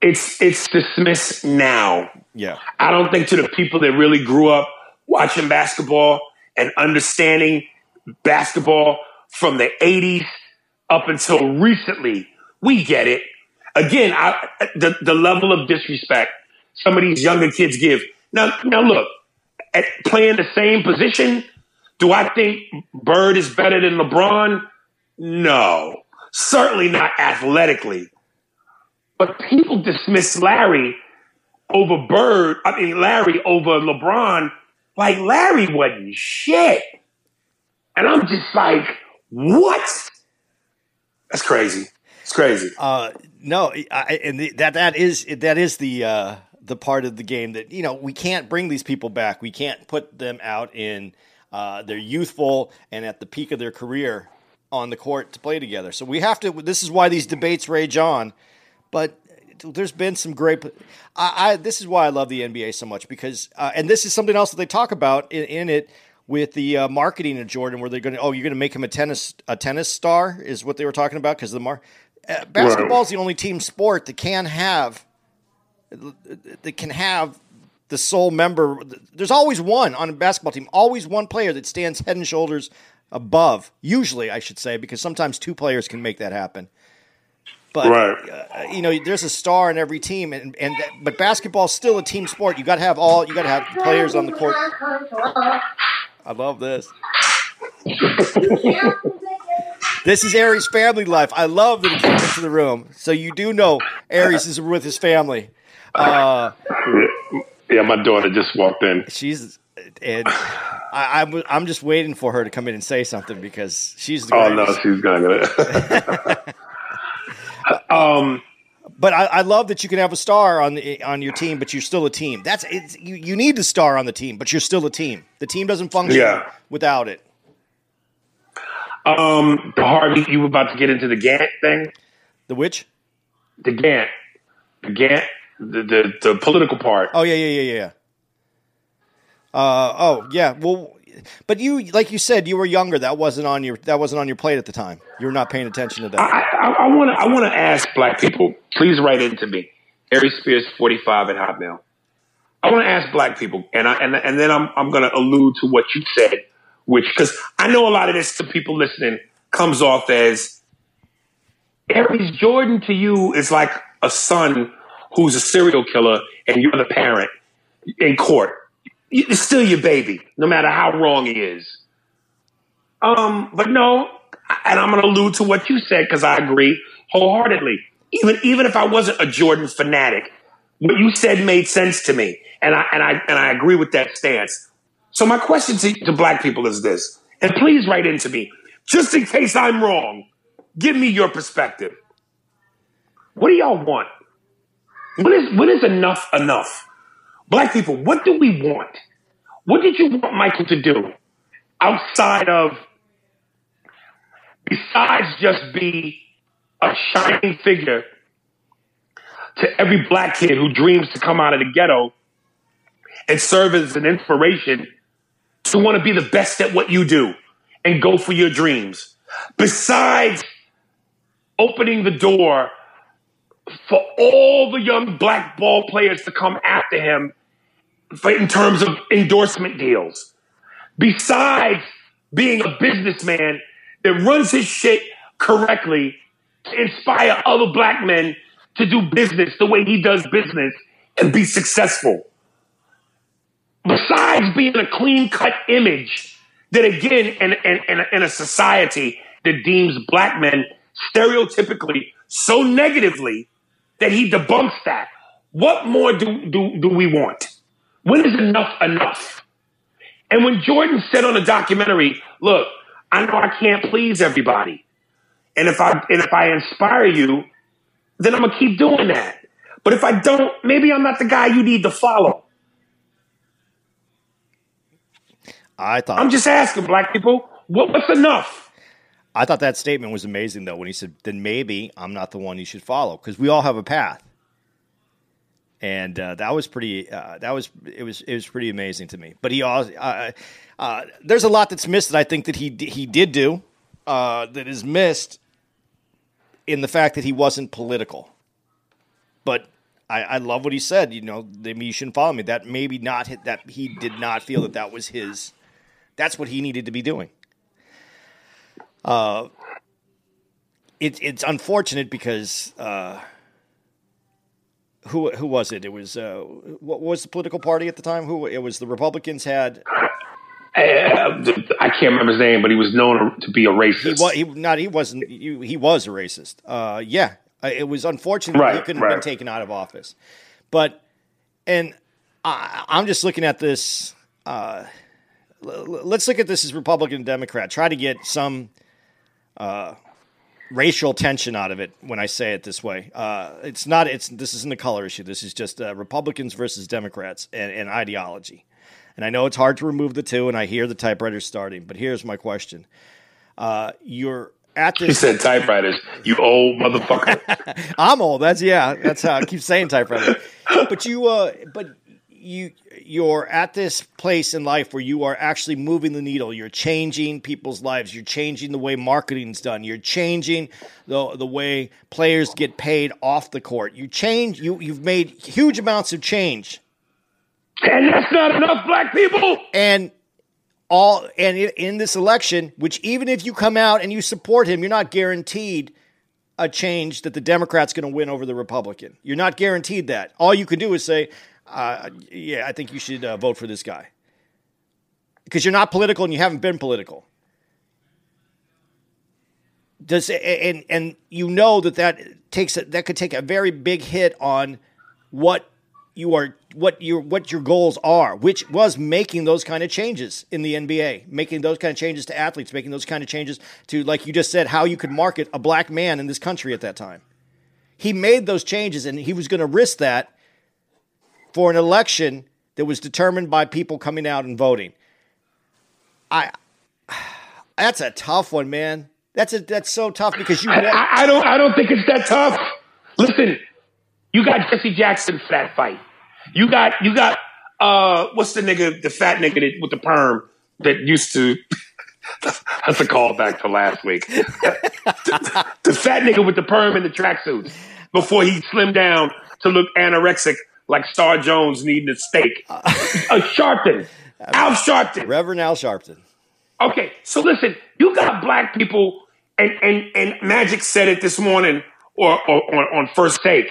It's it's dismissed now. Yeah, I don't think to the people that really grew up watching basketball and understanding basketball from the 80s up until recently, we get it. Again, I, the, the level of disrespect some of these younger kids give. Now, now look, at playing the same position, do I think Bird is better than LeBron? No, certainly not athletically. But people dismiss Larry over Bird, I mean Larry over LeBron, like Larry wasn't shit. And I'm just like, what? That's crazy. It's crazy. Uh, no, I, and the, that that is that is the uh, the part of the game that you know we can't bring these people back. We can't put them out in uh, their youthful and at the peak of their career on the court to play together. So we have to. This is why these debates rage on. But there's been some great. I, I this is why I love the NBA so much because uh, and this is something else that they talk about in, in it with the uh, marketing of Jordan, where they're going to oh you're going to make him a tennis a tennis star is what they were talking about because the mar. Uh, basketball is the only team sport that can have that can have the sole member. There's always one on a basketball team, always one player that stands head and shoulders above. Usually, I should say, because sometimes two players can make that happen. But Right. uh, you know, there's a star in every team, and and but basketball's still a team sport. You got to have all. You got to have players on the court. I love this. This is Aries' family life. I love that he came into the room. So you do know Aries is with his family. Uh, Yeah, my daughter just walked in. she's and I, I'm I'm just waiting for her to come in and say something because she's the Oh no, she's gonna. <laughs> um, But I, I love that you can have a star on the on your team, but you're still a team. That's it's, you. You need the star on the team, but you're still a team. The team doesn't function Yeah. without it. Um, Harvey, you were about to get into the Gantt thing. The which? The Gantt, the Gantt, the the, the political part. Oh yeah, yeah, yeah, yeah. Uh oh yeah. Well, but you like you said you were younger. That wasn't on your that wasn't on your plate at the time. You were not paying attention to that. I want to I want to ask black people. Please write into me, Aries Spears forty five at Hotmail. I want to ask black people, and I and and then I'm I'm going to allude to what you said, which because I know a lot of this to people listening comes off as Aries Jordan to you is like a son who's a serial killer, and you're the parent in court. It's still your baby, no matter how wrong he is. Um, but no, and I'm going to allude to what you said because I agree wholeheartedly. Even even if I wasn't a Jordan fanatic, what you said made sense to me, and I and I and I agree with that stance. So my question to, to black people is this, and please write into me, just in case I'm wrong. Give me your perspective. What do y'all want? What is what is enough enough? Black people, what do we want? What did you want Michael to do outside of besides just be a shining figure to every black kid who dreams to come out of the ghetto and serve as an inspiration to want to be the best at what you do and go for your dreams. Besides opening the door for all the young black ball players to come after him for, in terms of endorsement deals. Besides being a businessman that runs his shit correctly to inspire other black men to do business the way he does business and be successful. Besides being a clean cut image that, again, in, in, in, a, in a society that deems black men stereotypically so negatively that he debunks that. What more do, do, do we want? When is enough enough? And when Jordan said on a documentary, look, I know I can't please everybody. And if I and if I inspire you, then I'm gonna keep doing that. But if I don't, maybe I'm not the guy you need to follow. I thought I'm just asking black people, what, what's enough? I thought that statement was amazing though when he said, "Then maybe I'm not the one you should follow," because we all have a path, and uh, that was pretty. Uh, that was it was it was pretty amazing to me. But he also uh, uh, there's a lot that's missed that I think that he he did do uh, that is missed in the fact that he wasn't political. But I, I love what he said. You know, maybe you shouldn't follow me. That maybe not that he did not feel that that was his. That's what he needed to be doing. Uh, it, it's unfortunate because uh, who who was it? It was uh, what was the political party at the time? Who it was? The Republicans had Uh, I can't remember his name, but he was known to be a racist. he was he not he wasn't he, he was a racist. Uh, yeah, Uh, it was unfortunate that he couldn't have been taken out of office, but and I, I'm just looking at this. Uh, let's look at this as Republican and Democrat. Try to get some uh, racial tension out of it when I say it this way. Uh, it's not. It's this isn't a color issue. This is just uh, Republicans versus Democrats and, and ideology. And I know it's hard to remove the two, and I hear the typewriter starting. But here's my question: uh, You're at He this. said typewriters, you old motherfucker. <laughs> I'm old. That's yeah. That's how I keep saying typewriter. But you, uh, but you, you're at this place in life where you are actually moving the needle. You're changing people's lives. You're changing the way marketing's done. You're changing the the way players get paid off the court. You change. You you've made huge amounts of change, and that's not enough black people. and all and in, in this election, which even if you come out and you support him, you're not guaranteed a change that the Democrat's going to win over the Republican. You're not guaranteed that. All you can do is say, uh, "Yeah, I think you should uh, vote for this guy," because you're not political and you haven't been political. Does and and you know that that takes a, that could take a very big hit on what you are what your what your goals are, which was making those kind of changes in the NBA, making those kind of changes to athletes, making those kind of changes to like you just said how you could market a black man in this country at that time. He made those changes and he was going to risk that for an election that was determined by people coming out and voting. I that's a tough one, man. That's a that's so tough because you I, I, I don't I don't think it's that tough. Listen, you got Jesse Jackson for that fight. You got you got uh what's the nigga the fat nigga that, with the perm that used to <laughs> that's a callback to last week. the, <laughs> the fat nigga with the perm and the tracksuits before he slimmed down to look anorexic like Star Jones needing a steak. uh, Sharpton, <laughs> Al Sharpton. Reverend Al Sharpton. Okay, so listen, you got black people, and and and Magic said it this morning or, or on, on first take.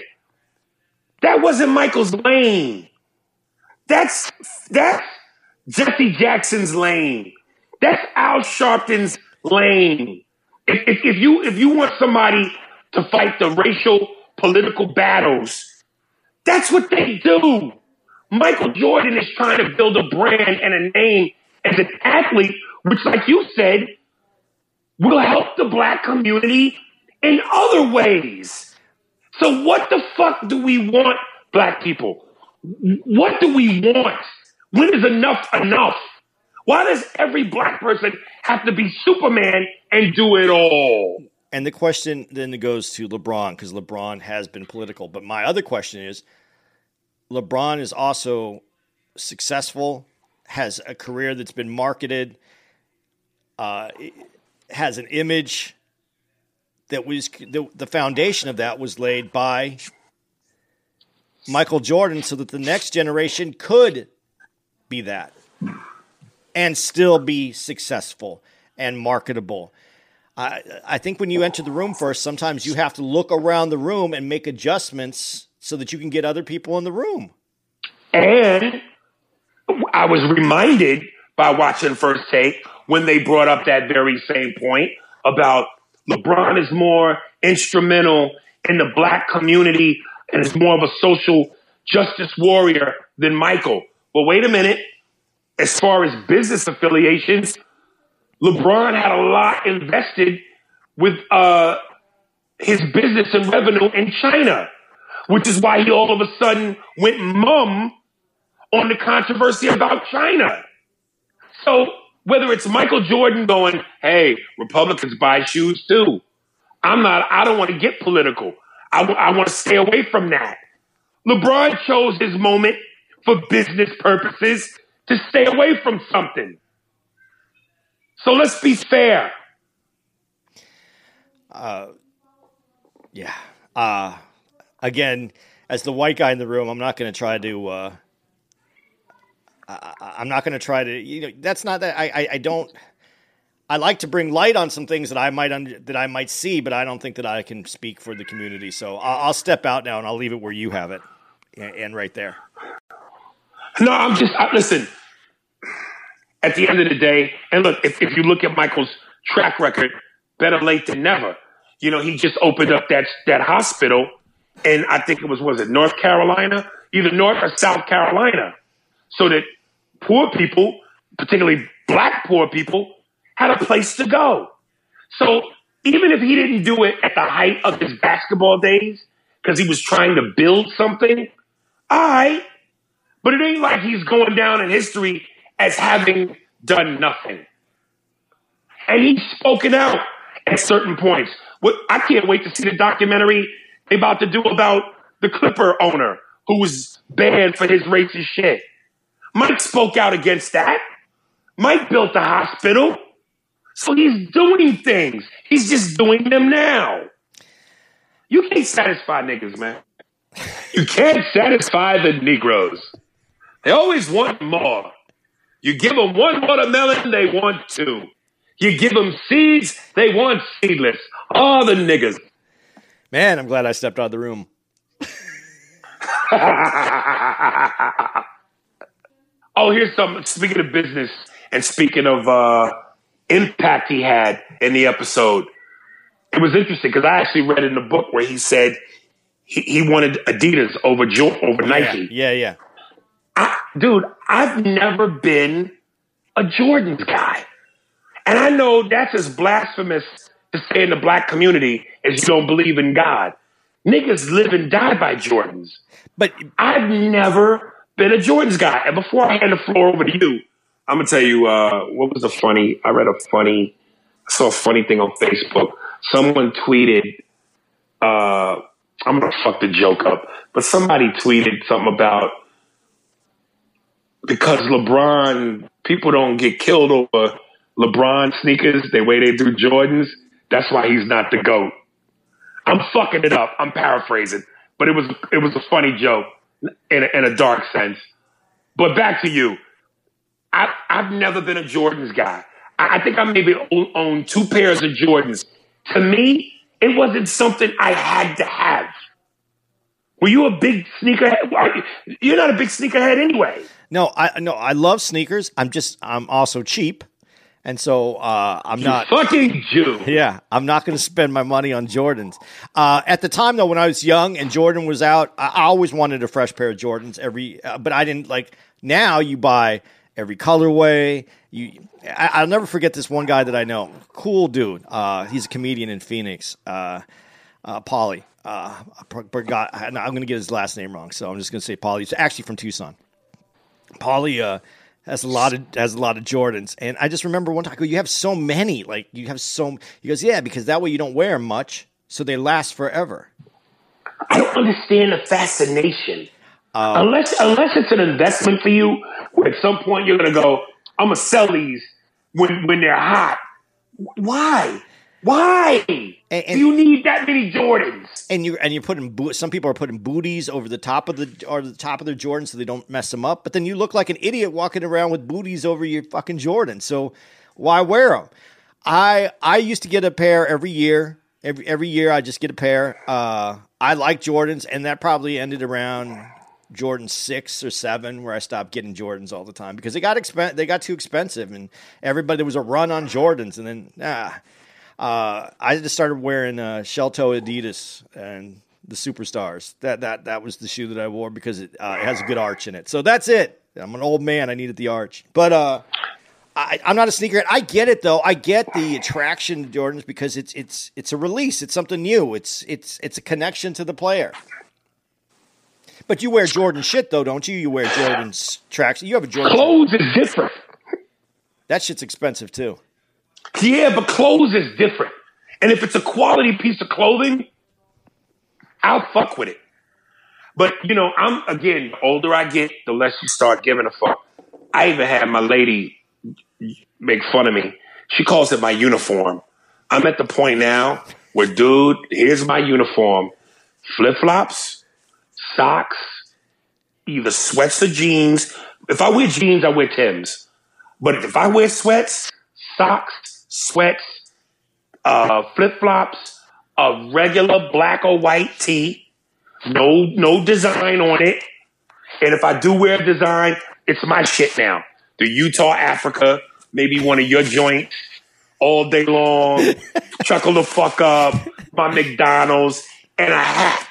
That wasn't Michael's lane. That's that's Jesse Jackson's lane. That's Al Sharpton's lane. If, if, if you if you want somebody to fight the racial political battles, that's what they do. Michael Jordan is trying to build a brand and a name as an athlete, which, like you said, will help the black community in other ways. So, what the fuck do we want, black people? What do we want? When is enough enough? Why does every black person have to be Superman and do it all? And the question then goes to LeBron because LeBron has been political. But my other question is LeBron is also successful, has a career that's been marketed, uh, has an image that was the, the foundation of that was laid by Michael Jordan so that the next generation could be that and still be successful and marketable. I, I think when you enter the room first, sometimes you have to look around the room and make adjustments so that you can get other people in the room. And I was reminded by watching First Take when they brought up that very same point about LeBron is more instrumental in the black community and is more of a social justice warrior than Michael. But wait a minute. As far as business affiliations, LeBron had a lot invested with uh, his business and revenue in China, which is why he all of a sudden went mum on the controversy about China. So whether it's Michael Jordan going, hey, Republicans buy shoes too. I'm not, I don't want to get political. I, w- I want to stay away from that. LeBron chose his moment for business purposes to stay away from something. So let's be fair. Uh, Yeah. Uh, again, as the white guy in the room, I'm not going to try to. Uh, I, I'm not going to try to. You know, that's not that. I, I, I don't. I like to bring light on some things that I might under, that I might see, but I don't think that I can speak for the community. So I'll, I'll step out now and I'll leave it where you have it, and, and right there. No, I'm just, I, listen, at the end of the day, and look, if, if you look at Michael's track record, better late than never. You know, he just opened up that, that hospital, and I think it was, was it North Carolina? Either North or South Carolina. So that poor people, particularly black poor people, had a place to go. So even if he didn't do it at the height of his basketball days, because he was trying to build something, right. But it ain't like he's going down in history as having done nothing. And he's spoken out at certain points. What I can't wait to see the documentary they about to do about the Clipper owner who was banned for his racist shit. Mike spoke out against that. Mike built the hospital. So he's doing things. He's just doing them now. You can't satisfy niggas, man. You can't satisfy the Negroes. They always want more. You give them one watermelon, they want two. You give them seeds, they want seedless. All the niggas. Man, I'm glad I stepped out of the room. <laughs> oh, here's some. Speaking of business and speaking of uh, impact he had in the episode, it was interesting because I actually read in the book where he said he, he wanted Adidas over jo- over Nike. Yeah, yeah. I, dude, I've never been a Jordans guy. And I know that's as blasphemous to say in the black community as you don't believe in God. Niggas live and die by Jordans. But I've never been a Jordans guy. And before I hand the floor over to you, I'm gonna tell you uh, what was a funny. I read a funny, I saw a funny thing on Facebook. Someone tweeted, uh, "I'm gonna fuck the joke up," but somebody tweeted something about because LeBron people don't get killed over LeBron sneakers the way they do Jordans. That's why he's not the goat. I'm fucking it up. I'm paraphrasing, but it was it was a funny joke in a, in a dark sense. But back to you. I, I've never been a Jordans guy. I, I think I maybe own, own two pairs of Jordans. To me, it wasn't something I had to have. Were you a big sneakerhead? You're not a big sneakerhead anyway. no, I no, I love sneakers. I'm just I'm also cheap, and so uh, I'm not. Fucking Jew. Yeah, I'm not going to spend my money on Jordans. Uh, at the time, though, when I was young and Jordan was out, I, always wanted a fresh pair of Jordans every. Uh, but I didn't like. Now you buy every colorway. You, I, I'll never forget this one guy that I know. Cool dude. Uh, he's a comedian in Phoenix. Uh, uh, Polly. Uh, I forgot. I'm going to get his last name wrong, so I'm just going to say Polly. He's actually from Tucson. Polly uh, has a lot of has a lot of Jordans, and I just remember one time go, "You have so many, like you have so." He goes, "Yeah, because that way you don't wear much, so they last forever." I don't understand the fascination. Um, unless unless it's an investment for you, where at some point you're gonna go, I'm gonna sell these when when they're hot. Why? Why? And- and- Do you need that many Jordans? And you and you're putting bo- some people are putting booties over the top of the or the top of their Jordans so they don't mess them up. But then you look like an idiot walking around with booties over your fucking Jordan. So why wear them? I I used to get a pair every year. Every every year I just get a pair. Uh, I like Jordans, and that probably ended around Jordan six or seven, where I stopped getting Jordans all the time because they got expen- they got too expensive, and everybody there was a run on Jordans, and then ah, uh, I just started wearing uh, shell toe Adidas and the Superstars. That that that was the shoe that I wore because it, uh, it has a good arch in it. So that's it. I'm an old man. I needed the arch, but uh, I, I'm not a sneakerhead. I get it though. I get the attraction to Jordans because it's it's it's a release. It's something new. It's it's it's a connection to the player. But you wear Jordan shit though, don't you? You wear Jordan's tracks. You have a Jordan. Clothes is different. That shit's expensive too. Yeah, but clothes is different. And if it's a quality piece of clothing, I'll fuck with it. But you know, I'm again, the older I get, the less you start giving a fuck. I even had my lady make fun of me. She calls it my uniform. I'm at the point now where, dude, here's my uniform: flip flops, socks, either sweats or jeans. If I wear jeans, I wear Tims. But if I wear sweats, socks, sweats, uh, flip flops, a regular black or white tee, no no design on it. And if I do wear a design, it's my shit now. The Utah Africa, maybe one of your joints, all day long, <laughs> chuckle the fuck up, my McDonald's, and a hat.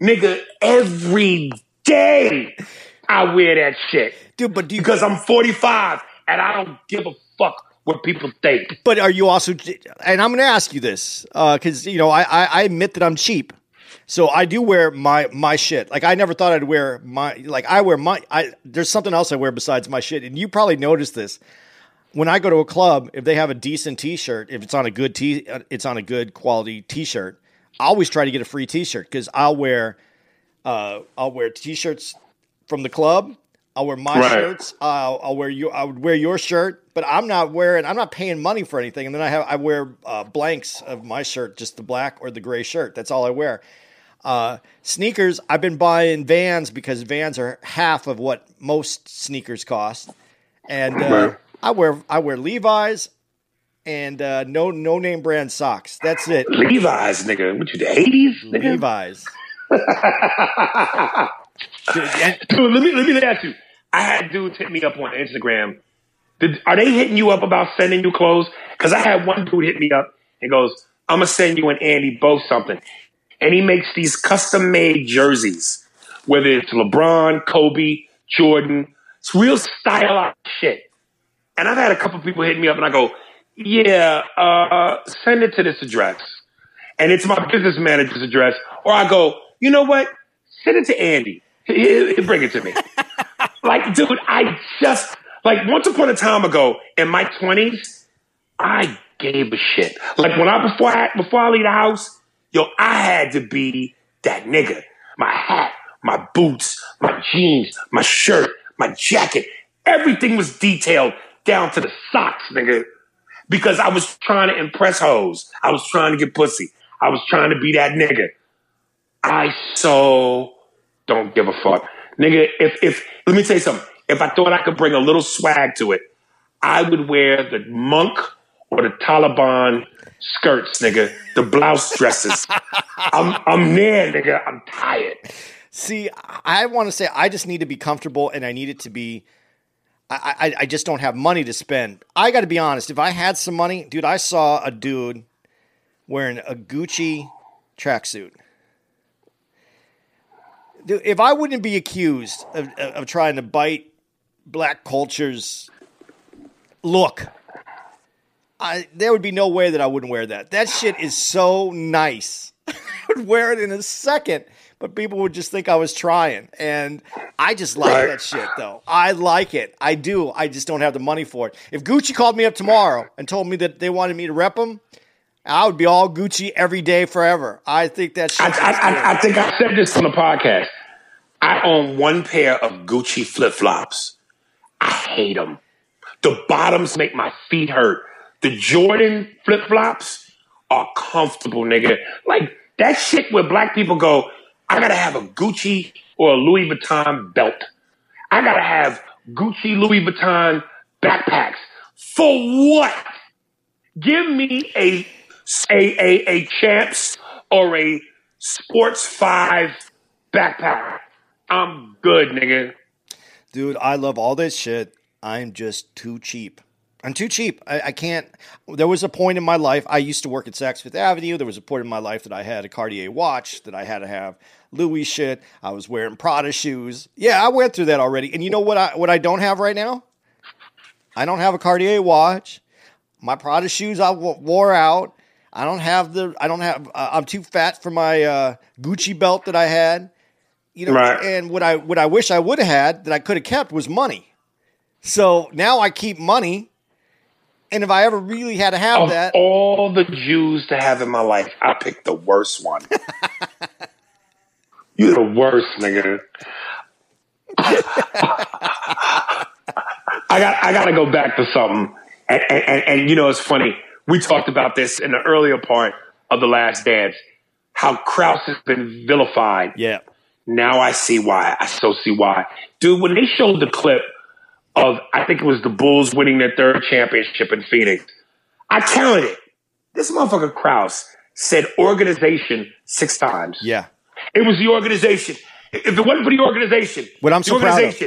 Nigga, every day I wear that shit. Dude, but you Because I'm 45 and I don't give a fuck what people think. But are you also? And I'm going to ask you this because you know I, I I admit that I'm cheap, so I do wear my my shit. Like I never thought I'd wear my like I wear my I. There's something else I wear besides my shit, and you probably noticed this. When I go to a club, if they have a decent T-shirt, if it's on a good t, it's on a good quality T-shirt. I always try to get a free T-shirt because I'll wear, uh, I'll wear T-shirts from the club. I'll wear my Right. shirts. I'll, I'll wear you. I would wear your shirt, but I'm not wearing. I'm not paying money for anything. And then I have I wear uh, blanks of my shirt, just the black or the gray shirt. That's all I wear. Uh, sneakers. I've been buying Vans because Vans are half of what most sneakers cost, and uh, Right. I wear I wear Levi's and uh, no no name brand socks. That's it. Levi's, nigga. What you, the 80s? Levi's. <laughs> Dude, and- Dude, let me, let me ask you. I had dudes hit me up on Instagram. Did, are they hitting you up about sending you clothes? Because I had one dude hit me up and goes, I'm going to send you and Andy both something. and he makes these custom made jerseys, whether it's LeBron, Kobe, Jordan. It's real stylized shit. And I've had a couple people hit me up and I go, yeah, uh, send it to this address. And it's my business manager's address. Or I go, you know what? Send it to Andy. He- He'll bring it to me. Like, dude, I just, like, once upon a time ago in my 20s, I gave a shit. Like, when I, before I, before I leave the house, yo, I had to be that nigga. My hat, my boots, my jeans, my shirt, my jacket, everything was detailed down to the socks, nigga. Because I was trying to impress hoes. I was trying to get pussy. I was trying to be that nigga. I so don't give a fuck. Nigga, if if let me tell you something. If I thought I could bring a little swag to it, I would wear the monk or the Taliban skirts, nigga. The blouse dresses. <laughs> I'm I'm there, nigga. I'm tired. See, I want to say I just need to be comfortable and I need it to be. I, I, I just don't have money to spend. I got to be honest. If I had some money, dude, I saw a dude wearing a Gucci tracksuit. If I wouldn't be accused of, of trying to bite black culture's look, I, there would be no way that I wouldn't wear that. That shit is so nice. <laughs> I would wear it in a second, but people would just think I was trying. And I just like Right. that shit, though. I like it. I do. I just don't have the money for it. If Gucci called me up tomorrow and told me that they wanted me to rep them, I would be all Gucci every day forever. I think that shit. I, I, I, I think I said this on the podcast. I own one pair of Gucci flip flops. I hate them. The bottoms make my feet hurt. The Jordan flip flops are comfortable, nigga. Like that shit where black people go, I gotta have a Gucci or a Louis Vuitton belt. I gotta have Gucci Louis Vuitton backpacks. For what? Give me a a a, a champs or a sports five backpack. I'm good, nigga. Dude, I love all this shit. I'm just too cheap. I'm too cheap. I, I can't. There was a point in my life. I used to work at Saks Fifth Avenue. There was a point in my life that I had a Cartier watch, that I had to have Louis shit. I was wearing Prada shoes. Yeah, I went through that already. And you know what? I what I don't have right now? I don't have a Cartier watch. My Prada shoes I w- wore out. I don't have the. I don't have. Uh, I'm too fat for my uh, Gucci belt that I had. You know, Right. and what I what I wish I would have had that I could have kept was money. So now I keep money, and if I ever really had to have Of that, all the Jews to have in my life, I picked the worst one. <laughs> You're the worst, nigga. <laughs> I got I got to go back to something, and, and, and, and you know it's funny. We talked about this in the earlier part of the Last Dance. How Krause has been vilified yeah, Now I see why. I so see why. Dude, when they showed the clip of, I think it was the Bulls winning their third championship in Phoenix, I counted it. This motherfucker Krause said organization six times. yeah, It was the organization. If it wasn't for the organization, What I'm so proud of.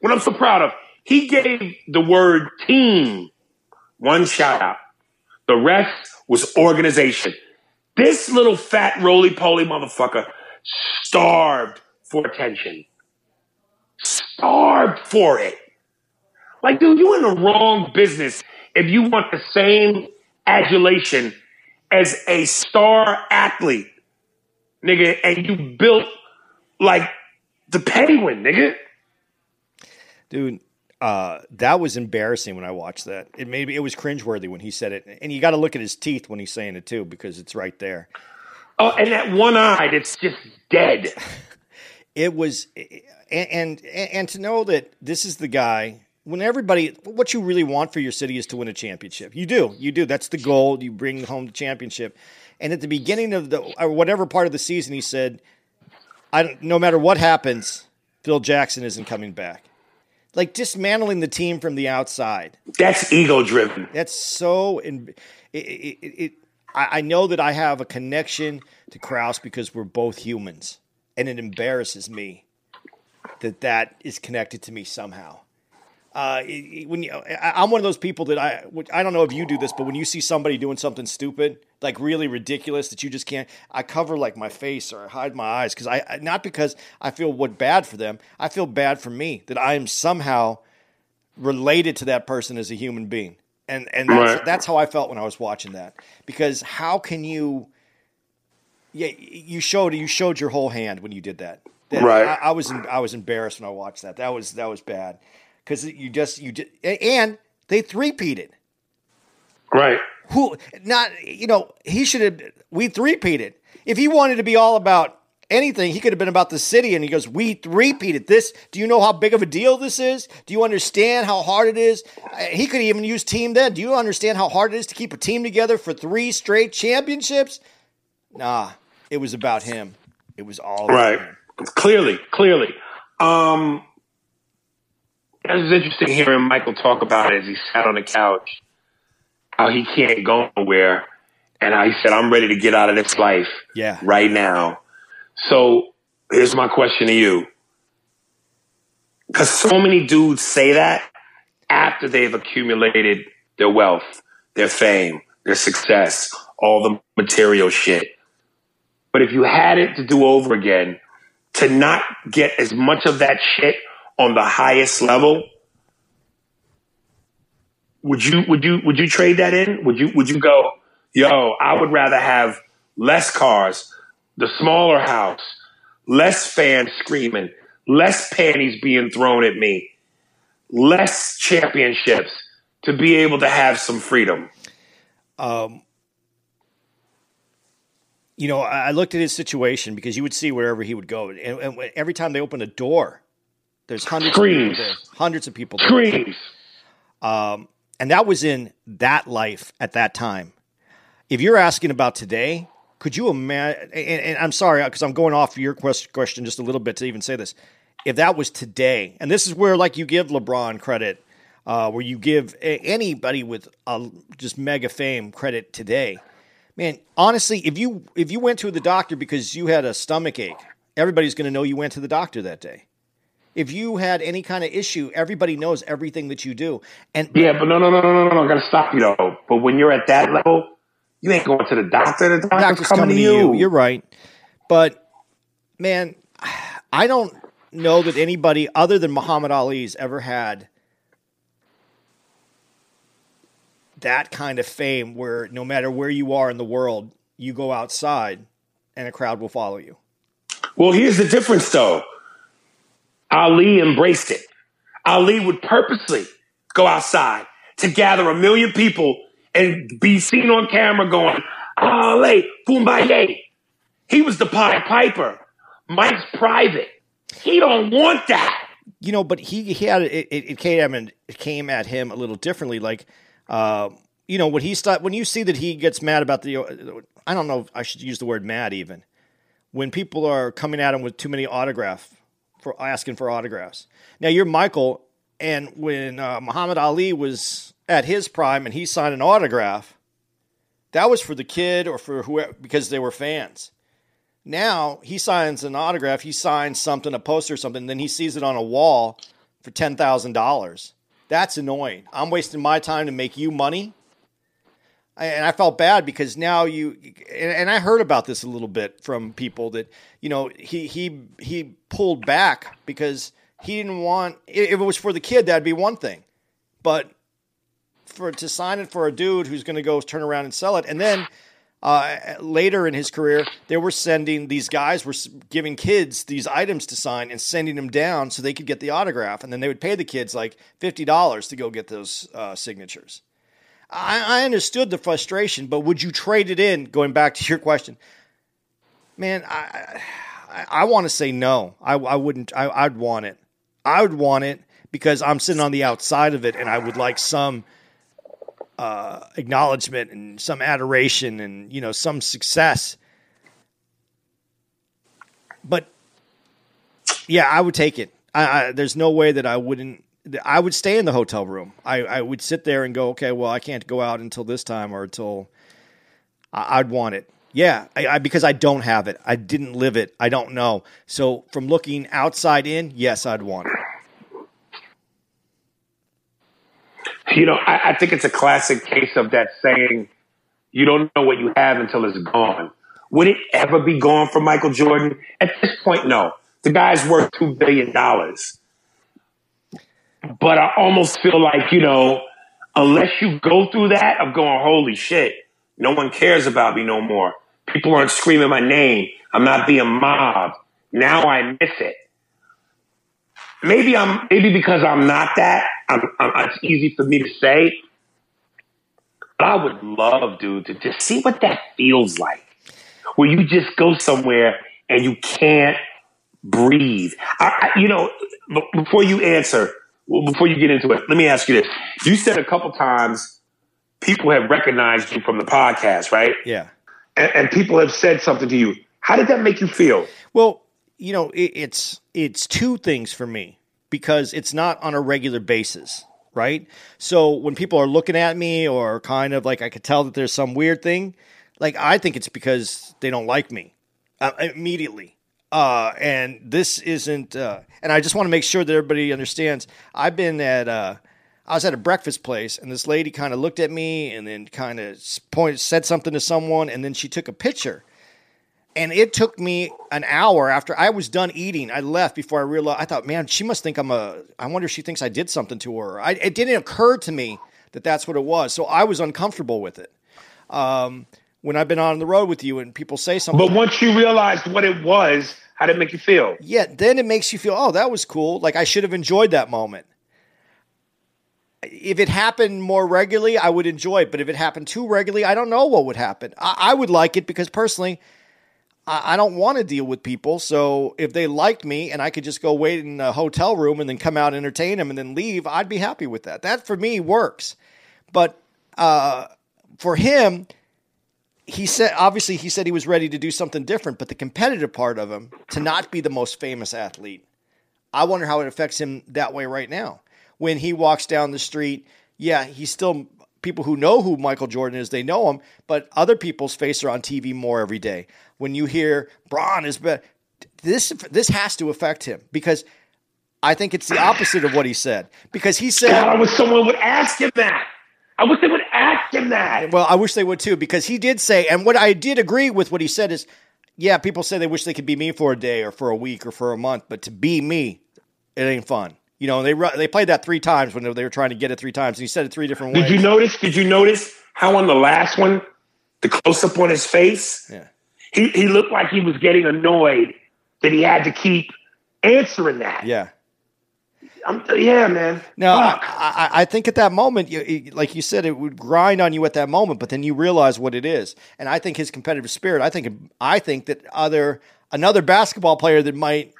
what I'm so proud of, he gave the word team one shout out. The rest was organization. This little fat roly poly motherfucker starved for attention. Starved for it. Like, dude, you in the wrong business if you want the same adulation as a star athlete, nigga, and you built like the penguin, nigga. dude. Uh, that was embarrassing when I watched that. It made me, it was cringeworthy when he said it, and you got to look at his teeth when he's saying it too, because it's right there. Oh, and that one eye it's just dead. <laughs> it was and, and and to know that this is the guy when everybody what you really want for your city is to win a championship. You do you do. That's the goal. You bring home the championship. And at the beginning of the or whatever part of the season he said i don't no matter what happens phil jackson isn't coming back. Like dismantling the team from the outside. That's ego driven. that's so in it, it I, I know that I have a connection to Krause because we're both humans, and it embarrasses me that that is connected to me somehow. Uh, it- it- when you, I, I'm one of those people that I, I don't know if you do this, but when you see somebody doing something stupid, like really ridiculous that you just can't, I cover like my face or I hide my eyes because I- not because I feel what bad for them, I feel bad for me that I am somehow related to that person as a human being, and and that's, Right. that's how I felt when I was watching that because how can you? Yeah, you showed you showed your whole hand when you did that. That- Right. I, I was I was embarrassed when I watched that. That was that was bad because you just you did and they three-peated. Right. Who not you know he should have we three-peated. If he wanted to be all about anything, he could have been about the city. And he goes, we three-peated this. Do you know how big of a deal this is? Do you understand how hard it is? Uh, He could even use team then. Do you understand how hard it is to keep a team together for three straight championships? Nah, it was about him. It was all right. Clearly, clearly. Um, it was interesting hearing Michael talk about it as he sat on the couch, how he can't go nowhere, and how he said, I'm ready to get out of this life Yeah. right now. So here's my question to you. Because so many dudes say that after they've accumulated their wealth, their fame, their success, all the material shit. But if you had it to do over again, to not get as much of that shit on the highest level, would you would you would you trade that in? Would you would you go, yo, I would rather have less cars, the smaller house, less fans screaming, less panties being thrown at me, less championships to be able to have some freedom. Um, you know, I looked at his situation because you would see wherever he would go, and, and every time they opened a door, there's hundreds Screams. of people there, hundreds of people there, Screams. and that was in that life at that time. If you're asking about today, could you imagine? And, and I'm sorry because I'm going off your quest- question just a little bit to even say this. If that was today, and this is where like you give LeBron credit, uh, where you give a- anybody with uh, just mega fame credit today, man. Honestly, if you if you went to the doctor because you had a stomach ache, everybody's going to know you went to the doctor that day. If you had any kind of issue, everybody knows everything that you do. And Yeah, but no, no, no, no, no, no. I gotta stop you though. But when you're at that level, you ain't going to the doctor. The doctor's, doctor's coming, to you. You're right. But man, I don't know that anybody other than Muhammad Ali's ever had that kind of fame where no matter where you are in the world, you go outside and a crowd will follow you. Well, here's the difference though. Ali embraced it. Ali would purposely go outside to gather a million people and be seen on camera going, Ali, bomaye. He was the Pied Piper. Mike's private. He don't want that. you know, but he he had it. It, it came at it came at him a little differently. Like, uh, you know, when he start when you see that he gets mad about the, I don't know, if I should use the word mad even. When people are coming at him with too many autograph for asking for autographs. Now you're Michael, and when uh, Muhammad Ali was at his prime and he signed an autograph, that was for the kid or for whoever because they were fans. Now he signs an autograph, he signs something, a poster or something, then he sees it on a wall for ten thousand dollars. That's annoying. I'm wasting my time to make you money. And I felt bad because now you and I heard about this a little bit from people that you know he he he pulled back because he didn't want if it was for the kid that'd be one thing, but for to sign it for a dude who's going to go turn around and sell it, and then uh, later in his career, they were sending these guys were giving kids these items to sign and sending them down so they could get the autograph, and then they would pay the kids like fifty dollars to go get those uh, signatures. I, I understood the frustration, but would you trade it in? Going back to your question, man, I I, I want to say no. I, I wouldn't. I, I'd want it. I would want it because I'm sitting on the outside of it, and I would like some uh, acknowledgement and some adoration and you know some success. But yeah, I would take it. I, I, there's no way that I wouldn't. I would stay in the hotel room. I, I would sit there and go, okay, well, I can't go out until this time or until I, I'd want it. Yeah, because I don't have it. I didn't live it. I don't know. So from looking outside in, yes, I'd want it. You know, I, I think it's a classic case of that saying, you don't know what you have until it's gone. Would it ever be gone for Michael Jordan? At this point, no. The guy's worth $2 billion. But I almost feel like, you know, unless you go through that of going, holy shit, no one cares about me no more. People aren't screaming my name. I'm not being mobbed. Now I miss it. Maybe I'm, maybe because I'm not that, I'm, I'm, it's easy for me to say. But I would love, dude, to just see what that feels like. Where you just go somewhere and you can't breathe. I, I, you know, before you answer, before you get into it, let me ask you this. You said a couple times people have recognized you from the podcast, right? Yeah. And, and people have said something to you. How did that make you feel? Well, you know, it, it's it's two things for me because it's not on a regular basis, right? So when people are looking at me or kind of like I could tell that there's some weird thing, like I think it's because they don't like me uh, immediately. Uh, and this isn't, uh, and I just want to make sure that everybody understands. I've been at, uh, I was at a breakfast place, and this lady kind of looked at me and then kind of pointed, said something to someone, and then she took a picture. And it took me an hour after I was done eating. I left before I realized. I thought, man, she must think I'm a. I wonder if she thinks I did something to her. I, it didn't occur to me that that's what it was. So I was uncomfortable with it. Um, when I've been on the road with you and people say something. But once you realized what it was, how did it make you feel? Yeah, then it makes you feel, oh, that was cool. Like I should have enjoyed that moment. If it happened more regularly, I would enjoy it. But if it happened too regularly, I don't know what would happen. I, I would like it because personally, I, I don't want to deal with people. So if they liked me and I could just go wait in a hotel room and then come out, and entertain them, and then leave, I'd be happy with that. That for me works. But uh, for him, he said obviously he said he was ready to do something different, but the competitive part of him to not be the most famous athlete. I wonder how it affects him that way right now. When he walks down the street, yeah, he's still people who know who Michael Jordan is, they know him, but other people's face are on TV more every day. When you hear Braun is better, this this has to affect him because I think it's the opposite of what he said. Because he said God, I wish someone would ask him that. I wish they would ask him that. Well, I wish they would too, because he did say, and what I did agree with what he said is, yeah, people say they wish they could be me for a day or for a week or for a month, but to be me, it ain't fun. You know, they they played that three times when they were trying to get it three times, and he said it three different ways. Did you notice? Did you notice how on the last one, the close up on his face, Yeah. He he looked like he was getting annoyed that he had to keep answering that. Yeah. I'm, yeah, man. Now, I, I, think at that moment, you, like you said, it would grind on you at that moment, but then you realize what it is. And I think his competitive spirit. I think I think that other another basketball player that might,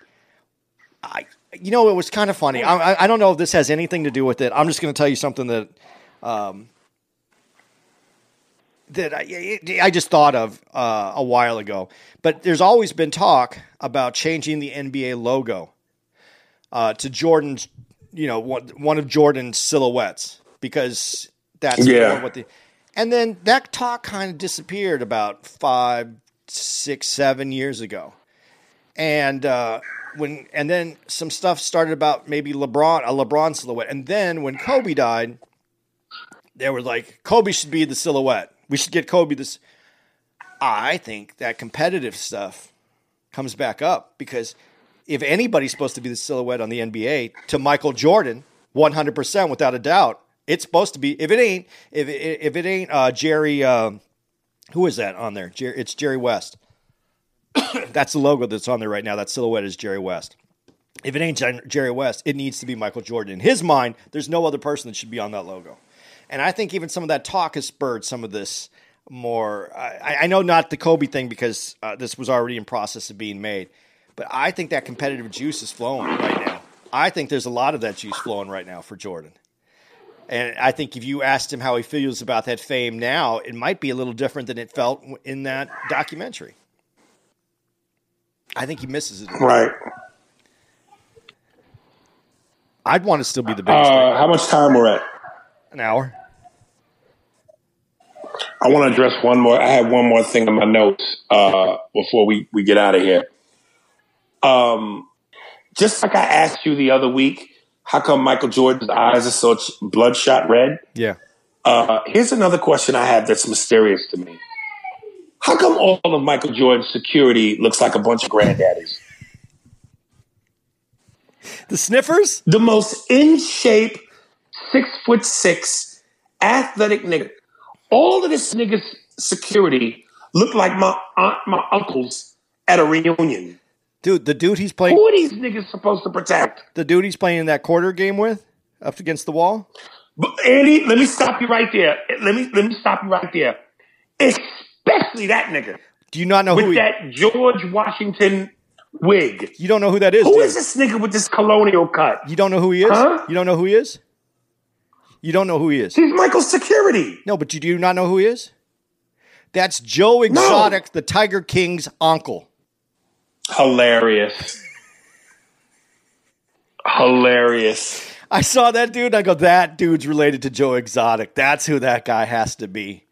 I you know, it was kind of funny. I, I- I don't know if this has anything to do with it. I'm just going to tell you something that, um, that I, I just thought of uh, a while ago. But there's always been talk about changing the NBA logo uh, to Jordan's, you know, one, one of Jordan's silhouettes because that's Yeah. more what the. And then that talk kind of disappeared about five, six, seven years ago, and uh, when and then some stuff started about maybe LeBron, a LeBron silhouette, and then when Kobe died, they were like, Kobe should be the silhouette. We should get Kobe this. I think that competitive stuff comes back up because if anybody's supposed to be the silhouette on the NBA to Michael Jordan, 100% without a doubt, it's supposed to be. If it ain't, if it, if it ain't uh, Jerry, um who is that on there? Jer- it's Jerry West. <coughs> that's the logo that's on there right now. That silhouette is Jerry West. If it ain't Jerry West, it needs to be Michael Jordan. In his mind, there's no other person that should be on that logo. And I think even some of that talk has spurred some of this more. I, I know not the Kobe thing because uh, this was already in process of being made, but I think that competitive juice is flowing right now. I think there's a lot of that juice flowing right now for Jordan. And I think if you asked him how he feels about that fame now, it might be a little different than it felt in that documentary. I think he misses it. right. I'd want to still be the biggest Uh, how much time we're at? An hour. I want to address one more. I have one more thing in my notes uh, before we, we get out of here. Um, just like I asked you the other week, how come Michael Jordan's eyes are such bloodshot red? Yeah. Uh, here's another question I have that's mysterious to me. How come all of Michael Jordan's security looks like a bunch of granddaddies? The sniffers? The most in shape, six foot six, athletic nigga. All of this nigga's security look like my aunt, my uncles at a reunion. Dude, the dude he's playing Who are these niggas supposed to protect? the dude he's playing in that quarter game with up against the wall? But Andy, let me stop you right there. Let me let me stop you right there. Especially that nigga Do you not know who with he, that George Washington wig. You don't know who that is, Who dude. is this nigga with this colonial cut? You don't know who he is? Huh? You don't know who he is? You don't know who he is. He's Michael's security. No, but you do not know who he is? That's Joe Exotic, the Tiger King's uncle. Hilarious. Hilarious. I saw that dude. I go, that dude's related to Joe Exotic. That's who that guy has to be.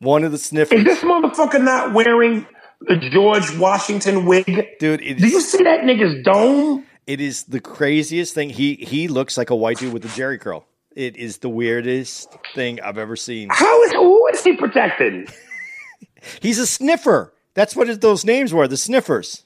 One of the sniffers. Is sniffers. this motherfucker not wearing the George Washington wig? Dude, it Do you see that nigga's dome? it is the craziest thing. He he looks like a white dude with a Jheri curl. It is the weirdest thing I've ever seen. How is who is he protecting? <laughs> He's a sniffer. That's what his, those names were, the sniffers.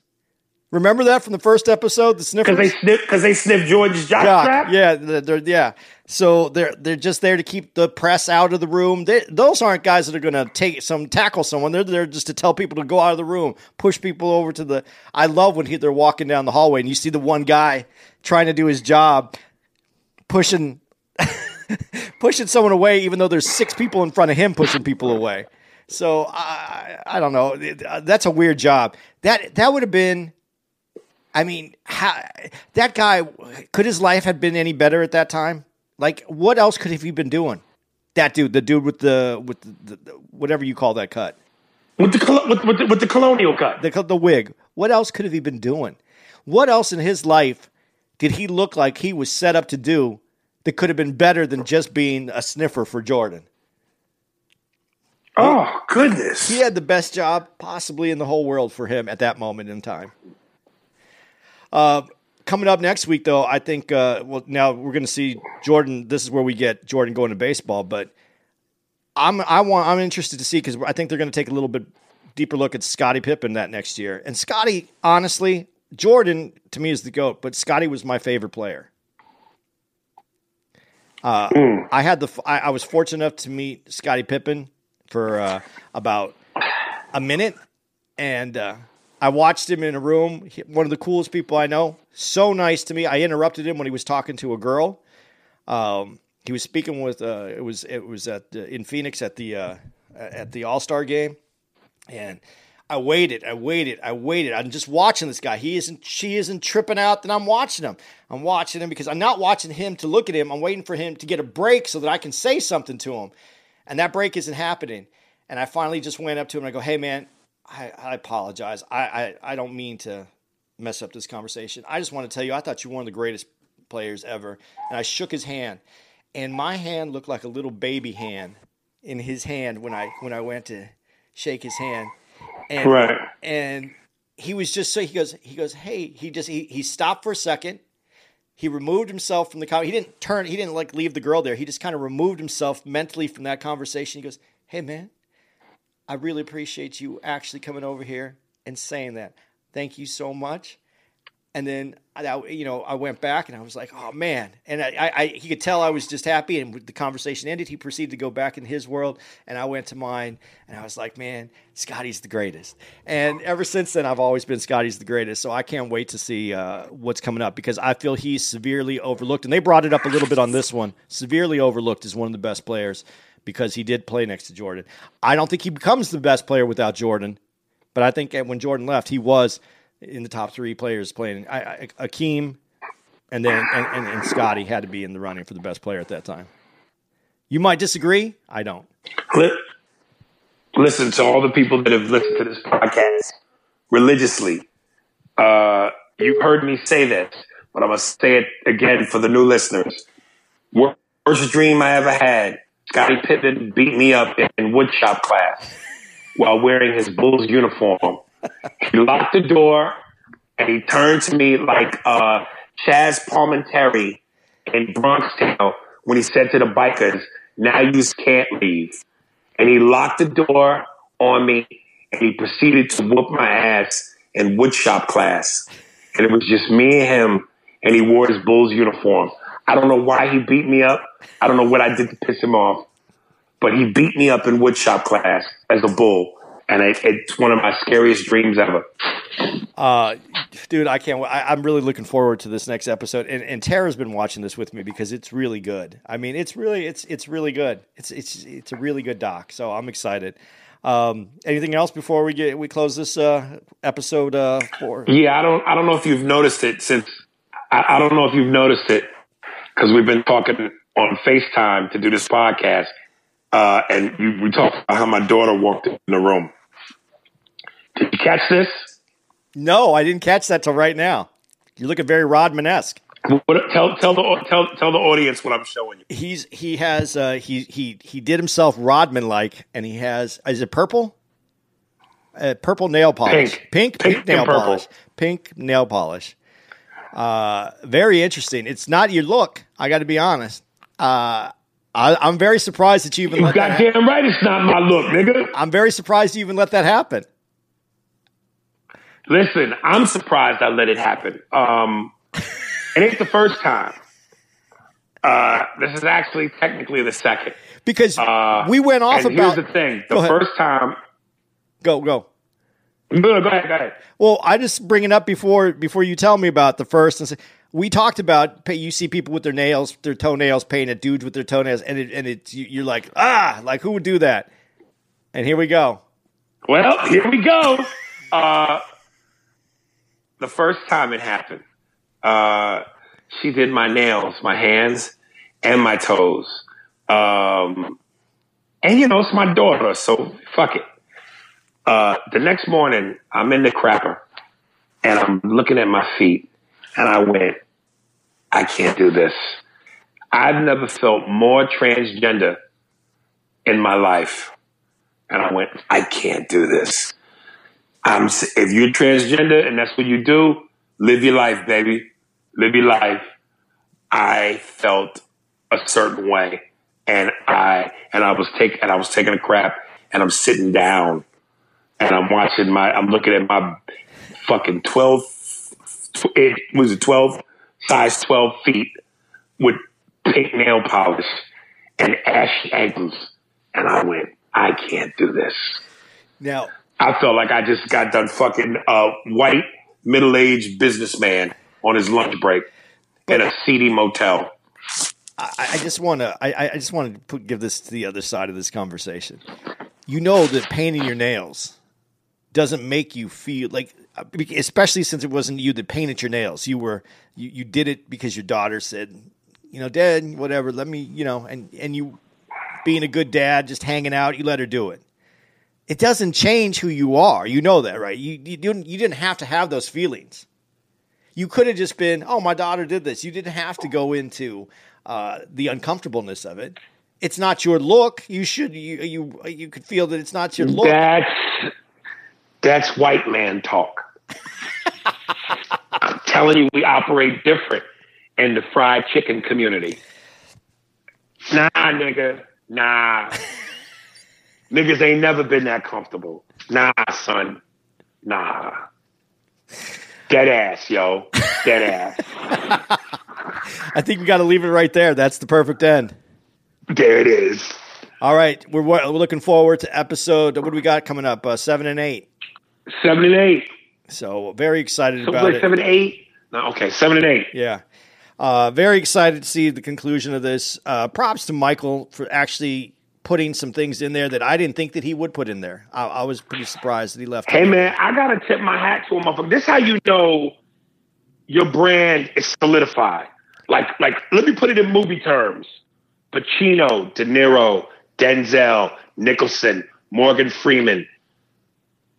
Remember that from the first episode, the sniffers? Because they sniff because they sniff George's jock Yeah, yeah, they're, they're- yeah. So they're they're just there to keep the press out of the room. They, those aren't guys that are going to take some tackle someone. They're there just to tell people to go out of the room, push people over to the. I love when he, they're walking down the hallway and you see the one guy trying to do his job, pushing <laughs> pushing someone away, even though there's six people in front of him pushing people away. So I I don't know. Uh, That's a weird job. That that would have been. I mean, how, that guy could his life have been any better at that time? Like, what else could have he been doing? That dude, the dude with the with the, the whatever you call that cut, With the, with, with, the, with the colonial cut. the the wig. What else could have he been doing? What else in his life did he look like he was set up to do that could have been better than just being a sniffer for Jordan? Oh, goodness. He had the best job possibly in the whole world for him at that moment in time. Uh, coming up next week, though, I think uh, well now we're going to see Jordan. This is where we get Jordan going to baseball, but I'm I want I'm interested to see because I think they're going to take a little bit deeper look at Scottie Pippen that next year. And Scottie, honestly, Jordan to me is the goat, but Scottie was my favorite player. Uh, I had the I, I was fortunate enough to meet Scottie Pippen for uh, about a minute, and uh, I watched him in a room. He- one of the coolest people I know. So nice to me. I interrupted him when he was talking to a girl. Um, he was speaking with. Uh, it was it was at uh, in Phoenix at the uh, at the All Star game, and I waited, I waited, I waited. I'm just watching this guy. He isn't, she isn't tripping out. Then I'm watching him. I'm watching him because I'm not watching him to look at him. I'm waiting for him to get a break so that I can say something to him. And that break isn't happening. And I finally just went up to him and I go, "Hey, man, I, I apologize. I, I I don't mean to mess up this conversation. I just want to tell you, I thought you were one of the greatest players ever." And I shook his hand, and my hand looked like a little baby hand in his hand when I when I went to shake his hand. And, Right. And he was just so he goes he goes hey he just he, he stopped for a second. He removed himself from the con- he didn't turn he didn't like leave the girl there. He just kind of removed himself mentally from that conversation. He goes, "Hey man, I really appreciate you actually coming over here and saying that. Thank you so much." And then I, you know, I went back and I was like, "Oh man!" And I, I, he could tell I was just happy. And the conversation ended. He proceeded to go back in his world, and I went to mine. And I was like, "Man, Scottie's the greatest." And ever since then, I've always been Scottie's the greatest. So I can't wait to see uh, what's coming up because I feel he's severely overlooked. And they brought it up a little bit on this one. Severely overlooked as one of the best players because he did play next to Jordan. I don't think he becomes the best player without Jordan, but I think when Jordan left, he was in the top three players playing. I, I, Akeem and then and, and, and Scottie had to be in the running for the best player at that time. You might disagree. I don't. Li- Listen to all the people that have listened to this podcast religiously. Uh, you've heard me say this, but I'm going to say it again for the new listeners. Worst dream I ever had. Scottie Pippen beat me up in woodshop class while wearing his Bulls uniform. He locked the door and he turned to me like uh, Chazz Palminteri in Bronx Tale when he said to the bikers, now you can't leave. And he locked the door on me and he proceeded to whoop my ass in woodshop class. And it was just me and him and he wore his Bulls uniform. I don't know why he beat me up. I don't know what I did to piss him off, but he beat me up in woodshop class as a bull. And it, it's one of my scariest dreams ever. Uh, dude, I can't. I, I'm really looking forward to this next episode. And, and Tara's been watching this with me because it's really good. I mean, it's really, it's, it's really good. It's, it's, it's a really good doc. So I'm excited. Um, anything else before we get we close this uh, episode uh, four? Yeah, I don't, I don't know if you've noticed it since. I, I don't know if you've noticed it because we've been talking on Facetime to do this podcast, uh, and you, we talked about how my daughter walked in the room. Did you catch this? No, I didn't catch that till right now. You look looking very Rodman esque. Tell tell the tell tell the audience what I'm showing you. He's he has uh, he he he did himself Rodman like, and he has is it purple? Uh, purple nail polish, Pink. pink, Pink pink nail polish, pink nail polish. Uh, very interesting. It's not your look. I got to be honest. Uh, I, I'm very surprised that you even You let that. hap- goddamn right, it's not my look, nigga. I'm very surprised you even let that happen. Listen, I'm surprised I let it happen. Um, it ain't the first time. Uh, this is actually technically the second. Because Uh, we went off and about here's the thing: the first time. go go. Go, go ahead, go ahead. Well, I just bring it up before before you tell me about the first. And say, we talked about pay- you see people with their nails, their toenails painted, dudes with their toenails, and it, and it's you- you're like ah, like who would do that? And here we go. Well, here we go. Uh, the first time it happened, uh, she did my nails, my hands, and my toes. Um, and you know, it's my daughter, so fuck it. Uh, the next morning, I'm in the crapper and I'm looking at my feet and I went, I can't do this. I've never felt more transgender in my life. And I went, I can't do this. I'm, if you're transgender and that's what you do, live your life, baby. Live your life. I felt a certain way and I, and I was taking, and I was taking a crap and I'm sitting down and I'm watching my, I'm looking at my fucking 12, it was it 12, size 12 feet with pink nail polish and ashy ankles. And I went, I can't do this. Now, I felt like I just got done fucking a white middle aged businessman on his lunch break in a seedy motel. I, I just want to I, I just want to put, give this to the other side of this conversation. You know that painting your nails doesn't make you feel like, uh, especially since it wasn't you that painted your nails. You were you, you did it because your daughter said, you know, Dad, whatever. Let me, you know, and and you being a good dad, just hanging out, you let her do it. It doesn't change who you are. You know that, right? You you didn't you didn't have to have those feelings. You could have just been, oh, my daughter did this. You didn't have to go into uh, the uncomfortableness of it. It's not your look. You should you you you could feel that it's not your look. That's that's white man talk. I'm telling you, we operate different in the fried chicken community. Nah, nigga, nah. Niggas ain't never been that comfortable. Nah, son, nah. Dead ass, yo, dead ass. <laughs> I think we got to leave it right there. That's the perfect end. There it is. All right, we're we're looking forward to episode. What do we got coming up? Uh, seven and eight. Seven and eight. So very excited Something about like it. seven and eight. No, okay, seven and eight. Yeah. Uh, very excited to see the conclusion of this. Uh, props to Michael for actually putting some things in there that I didn't think that he would put in there. I, I was pretty surprised that he left. Hey man, I gotta tip my hat to a motherfucker. This is how you know your brand is solidified. Like, like, let me put it in movie terms. Pacino, De Niro, Denzel, Nicholson, Morgan Freeman.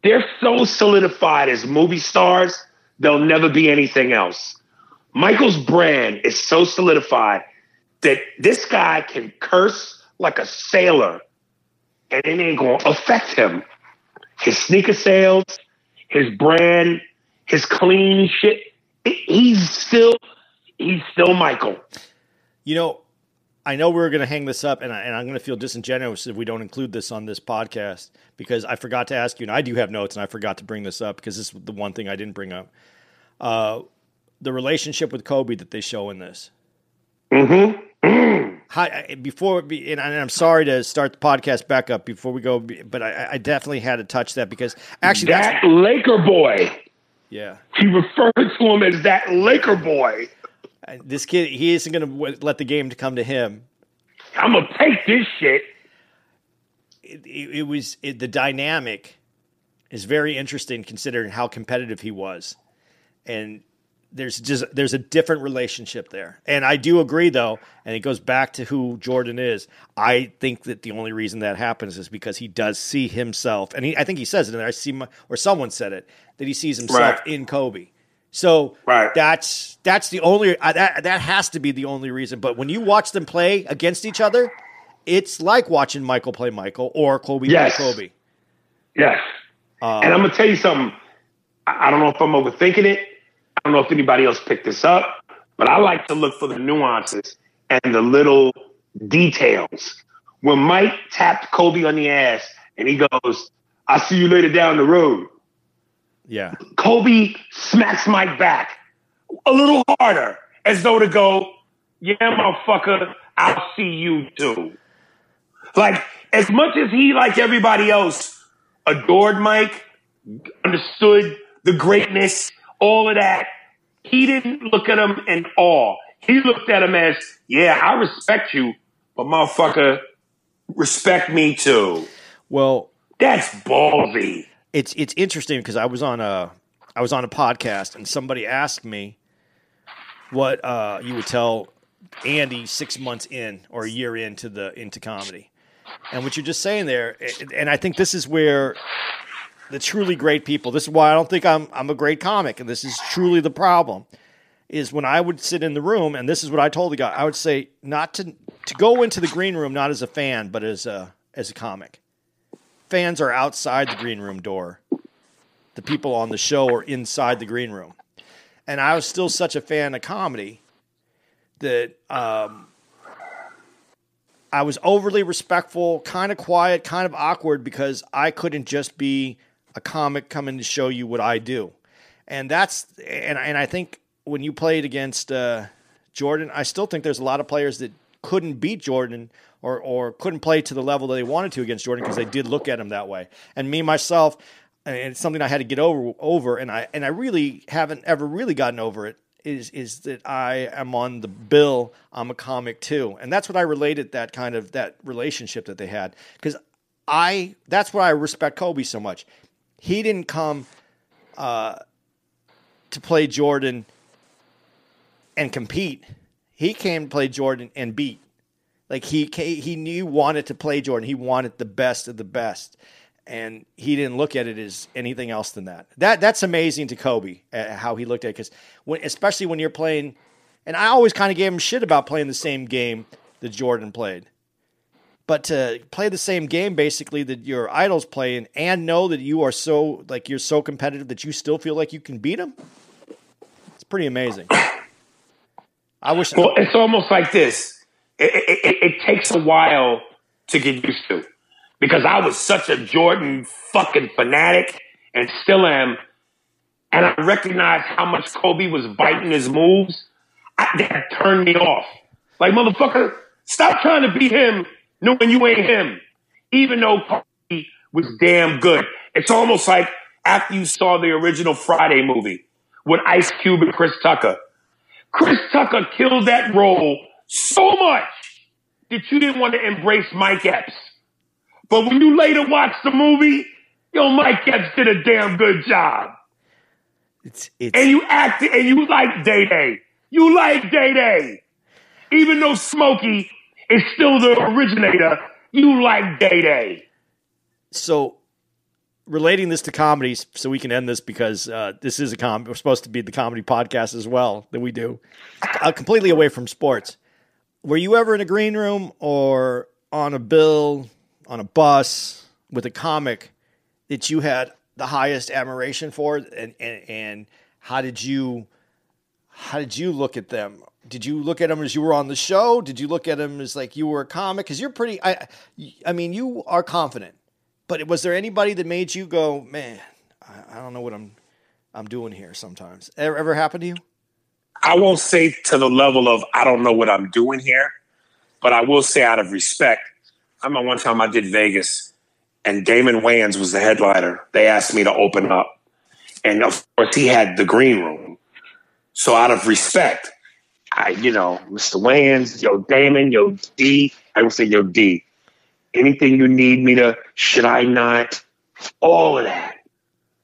They're so solidified as movie stars, they'll never be anything else. Michael's brand is so solidified that this guy can curse like a sailor and it ain't gonna affect him his sneaker sales, his brand, his clean shit. He's still, he's still Michael. You know, I know we are going to hang this up, and, I, and I'm going to feel disingenuous if we don't include this on this podcast because I forgot to ask you, and I do have notes, and I forgot to bring this up because this is the one thing I didn't bring up. Uh, the relationship with Kobe that they show in this. Mm-hmm. How, before, and I'm sorry to start the podcast back up before we go, but I, I definitely had to touch that because actually, that Laker boy. yeah, He referred to him as that Laker boy. this kid, he isn't going to let the game to come to him. I'm gonna take this shit. it, it, it was it, the dynamic is very interesting considering how competitive he was, and there's just there's a different relationship there. And I do agree though, and it goes back to who Jordan is. I think that the only reason that happens is because he does see himself, and he, I think he says it there. I see my, or someone said it that he sees himself Right. in Kobe. So Right. that's that's the only uh, that that has to be the only reason. But when you watch them play against each other, it's like watching Michael play Michael or Kobe Yes. play Kobe. Yes. Uh, and I'm gonna tell you something. I I don't know if I'm overthinking it. I don't know if anybody else picked this up, but I like to look for the nuances and the little details. When Mike tapped Kobe on the ass and he goes, "I see you later down the road." Yeah, Kobe smacks Mike back a little harder, as though to go, "Yeah, motherfucker, I'll see you too." Like as much as he, like everybody else, adored Mike, understood the greatness, all of that, he didn't look at him in awe. He looked at him as, "Yeah, I respect you, but motherfucker, respect me too." well, That's ballsy. it's it's interesting because I was on a I was on a podcast and somebody asked me what uh, you would tell Andy six months in or a year into the into comedy, and what you're just saying there, and I think this is where the truly great people. This is why I don't think I'm I'm a great comic, and this is truly the problem. Is when I would sit in the room, and this is what I told the guy. I would say not to to go into the green room not as a fan, but as a as a comic. Fans are outside the green room door. The people on the show are inside the green room, and I was still such a fan of comedy that um, I was overly respectful, kind of quiet, kind of awkward because I couldn't just be a comic coming to show you what I do. And that's and and I think when you played against uh, Jordan, I still think there's a lot of players that couldn't beat Jordan or or couldn't play to the level that they wanted to against Jordan because they did look at him that way. And me myself, and it's something I had to get over over, and I and I really haven't ever really gotten over it. Is is that I am on the bill? I'm a comic too, and that's what I related that kind of that relationship that they had because I that's why I respect Kobe so much. He didn't come uh, to play Jordan and compete. He came to play Jordan and beat. Like he he knew wanted to play Jordan. He wanted the best of the best, and he didn't look at it as anything else than that. That that's amazing to Kobe uh, how he looked at it because when especially when you're playing, and I always kind of gave him shit about playing the same game that Jordan played. But to play the same game basically that your idols playing and know that you are so like you're so competitive that you still feel like you can beat them, it's pretty amazing. I wish. Well, it's almost like this. It, it, it, it takes a while to get used to because I was such a Jordan fucking fanatic and still am. And I recognized how much Kobe was biting his moves. I, that turned me off. Like, motherfucker, stop trying to beat him knowing you ain't him. Even though Kobe was damn good. It's almost like after you saw the original Friday movie with Ice Cube and Chris Tucker. Chris Tucker killed that role so much that you didn't want to embrace Mike Epps. But when you later watch the movie, yo, Mike Epps did a damn good job. It's it's And you acted and you like Day Day. You like Day Day. Even though Smokey is still the originator, you like Day Day. so relating this to comedies so we can end this because uh, this is a com we're supposed to be the comedy podcast as well that we do uh, completely away from sports were you ever in a green room or on a bill on a bus with a comic that you had the highest admiration for and and, and how did you how did you look at them? Did you look at them as you were on the show? Did you look at them as like you were a comic? Because you're pretty. I, I mean, you are confident. But was there anybody that made you go, man? I, I don't know what I'm, I'm doing here. Sometimes ever, ever happened to you? I won't say to the level of I don't know what I'm doing here, but I will say out of respect. I remember one time I did Vegas, and Damon Wayans was the headliner. They asked me to open up, and of course he had the green room. So out of respect, I, you know, Mr. Wayans, yo, Damon, yo, D, I would say yo, D. Anything you need me to, should I not? All of that.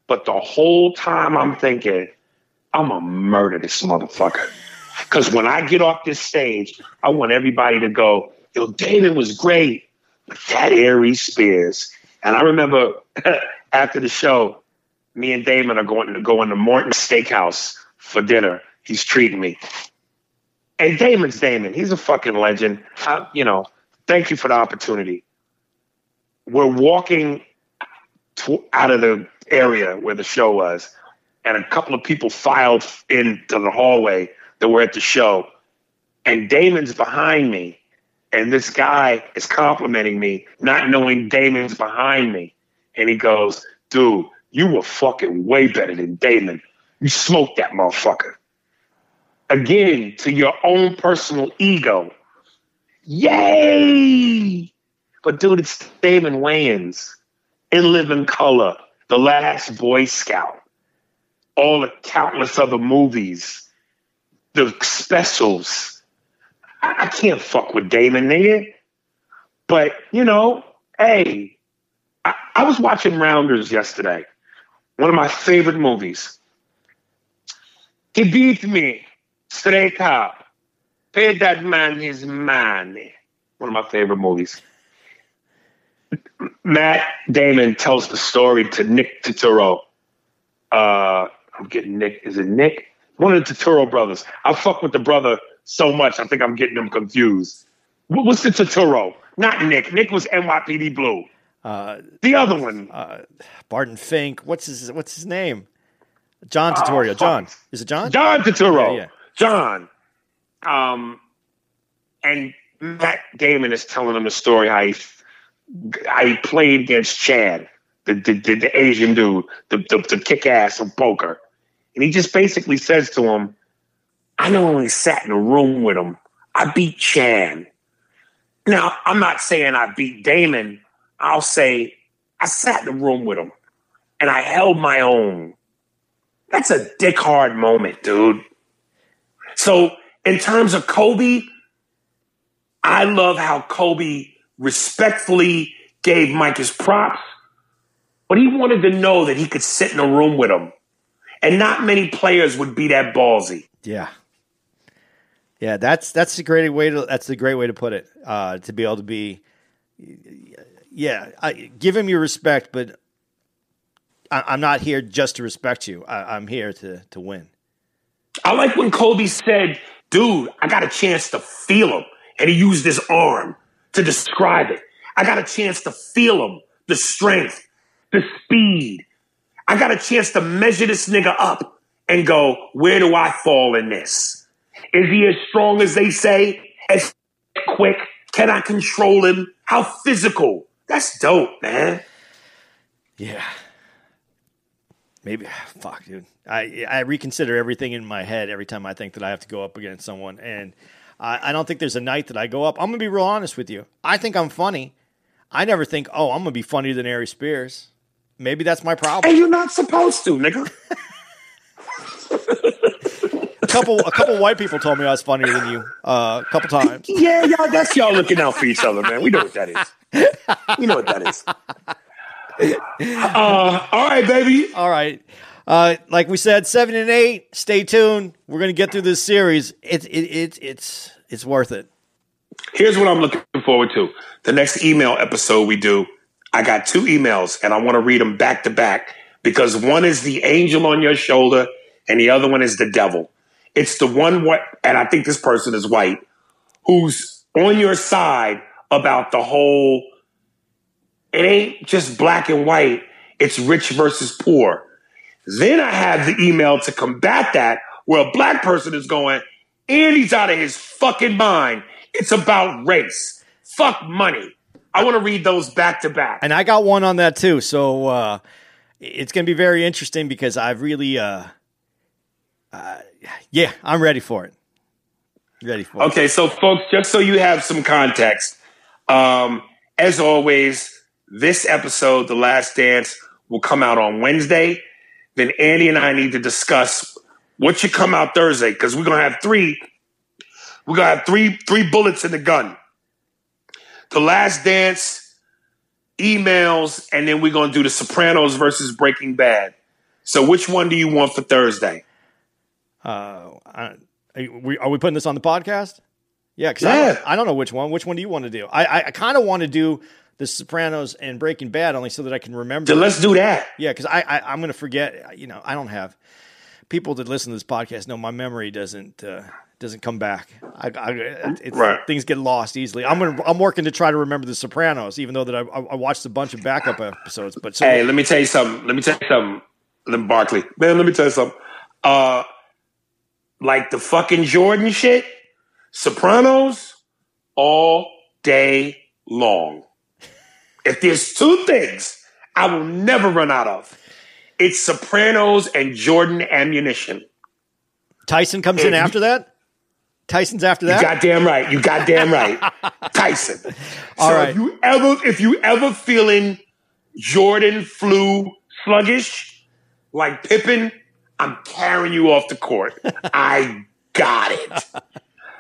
But the whole time I'm thinking, I'm gonna murder this motherfucker. Because when I get off this stage, I want everybody to go, yo, Damon was great, but that Aries Spears. And I remember <laughs> after the show, me and Damon are going to go into Morton Steakhouse for dinner. He's treating me. And Damon's Damon. He's a fucking legend. I, you know, thank you for the opportunity. We're walking to, out of the area where the show was, and a couple of people filed into the hallway that were at the show. And Damon's behind me, and this guy is complimenting me, not knowing Damon's behind me. And he goes, Dude, you were fucking way better than Damon. You smoked that motherfucker. Again, to your own personal ego. Yay! But dude, it's Damon Wayans in living color, The Last Boy Scout, all the countless other movies, the specials. I, I can't fuck with Damon, nigga. But, you know, hey, I, I was watching Rounders yesterday, one of my favorite movies. He beat me straight up. Pay that man his money. One of my favorite movies. Matt Damon tells the story to Nick Turturro. Uh, I'm getting Nick. Is it Nick? One of the Turturro brothers. I fuck with the brother so much. I think I'm getting them confused. What- What's the Turturro? Not Nick. Nick was NYPD Blue. Uh, The other one. uh, Barton Fink. What's his What's his name? John Turturro. John. Is it John? John Turturro. Yeah, yeah. John. Um, and Matt Damon is telling him the story he, how played against Chan, the, the, the, the Asian dude, the, the, the kick ass of poker. And he just basically says to him, I not only sat in a room with him, I beat Chan. Now, I'm not saying I beat Damon. I'll say I sat in the room with him and I held my own. That's a dick hard moment, dude. So, in terms of Kobe, I love how Kobe respectfully gave Mike his props, but he wanted to know that he could sit in a room with him. And not many players would be that ballsy. Yeah. Yeah, that's that's a great way to that's a great way to put it. Uh, to be able to be, yeah, I, give him your respect, but I, I'm not here just to respect you. I, I'm here to to win. I like when Kobe said, dude, I got a chance to feel him. And he used his arm to describe it. I got a chance to feel him, the strength, the speed. I got a chance to measure this nigga up and go, where do I fall in this? Is he as strong as they say? As quick? Can I control him? How physical? That's dope, man. Yeah. Maybe <sighs> fuck, dude. I I reconsider everything in my head every time I think that I have to go up against someone, and I, I don't think there's a night that I go up. I'm gonna be real honest with you. I think I'm funny. I never think, oh, I'm gonna be funnier than Aries Spears. Maybe that's my problem. And you're not supposed to, nigga. A <laughs> couple a couple white people told me I was funnier than you uh, a couple times. Yeah, y'all, that's y'all looking out for each other, man. We know what that is. We know what that is. Uh, all right, baby. All right. Uh, like we said, seven and eight. Stay tuned. We're gonna get through this series. It's it, it, it's it's worth it. Here's what I'm looking forward to. The next email episode we do, I got two emails and I want to read them back to back because one is the angel on your shoulder and the other one is the devil. It's the one what and I think this person is white who's on your side about the whole it ain't just black and white, it's rich versus poor. Then I have the email to combat that where a black person is going, and he's out of his fucking mind. It's about race. Fuck money. I want to read those back to back. And I got one on that too. So uh, it's going to be very interesting because I've really, uh, uh, yeah, I'm ready for it. Ready for it. Okay, so folks, just so you have some context, um, as always, this episode, The Last Dance, will come out on Wednesday. Then Andy and I need to discuss what should come out Thursday because we're gonna have three. We're gonna have three three bullets in the gun. The Last Dance, emails, and then we're gonna do The Sopranos versus Breaking Bad. So, which one do you want for Thursday? Uh, I, are, we, are we putting this on the podcast? Yeah, because Yeah. I, don't- I don't know which one. Which one do you want to do? I, I, I kind of want to do The Sopranos and Breaking Bad only so that I can remember. Then let's do that. Yeah, because I, I I'm going to forget. You know, I don't have people that listen to this podcast know my memory doesn't uh, doesn't come back. I, I it's, Right. things get lost easily. I'm gonna I'm working to try to remember the Sopranos, even though that I, I watched a bunch of backup episodes. But so Hey, let me tell you something. Let me tell you something. Lynn Barkley. Man, let me tell you something. Uh like the fucking Jordan shit, Sopranos all day long. If there's two things I will never run out of, it's Sopranos and Jordan ammunition. Tyson comes in after that. Tyson's after that. You goddamn right. You goddamn right. <laughs> Tyson. All so right. if you ever if you ever feeling Jordan flu sluggish, like Pippen, I'm carrying you off the court. <laughs> I got it.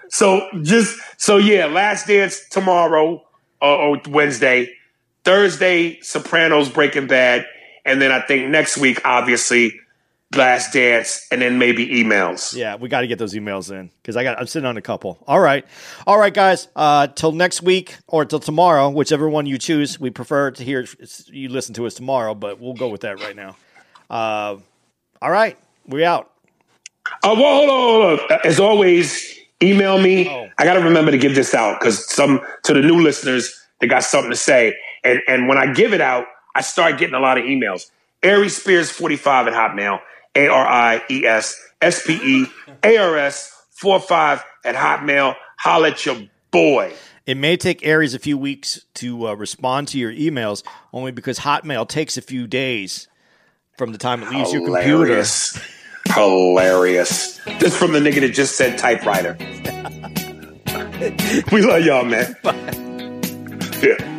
So just so yeah, last dance tomorrow uh, or Wednesday, Thursday, Sopranos, Breaking Bad, and then I think next week, obviously, Last Dance, and then maybe emails. Yeah, we got to get those emails in because I got I'm sitting on a couple. All right, all right, guys. Uh, till next week or till tomorrow, whichever one you choose. We prefer to hear you listen to us tomorrow, but we'll go with that right now. Uh, all right, we out. Uh, well, hold on, hold on. As always, email me. Oh. I got to remember to give this out because some to the new listeners, they got something to say. And and when I give it out, I start getting a lot of emails. Aries Spears forty five at Hotmail. A R I E S S P E A R S four five at Hotmail. Holla at your boy. It may take Aries a few weeks to uh, respond to your emails, only because Hotmail takes a few days from the time it leaves your computer. Hilarious. Hilarious. This from the nigga that just said typewriter. <laughs> we love y'all, man. Yeah.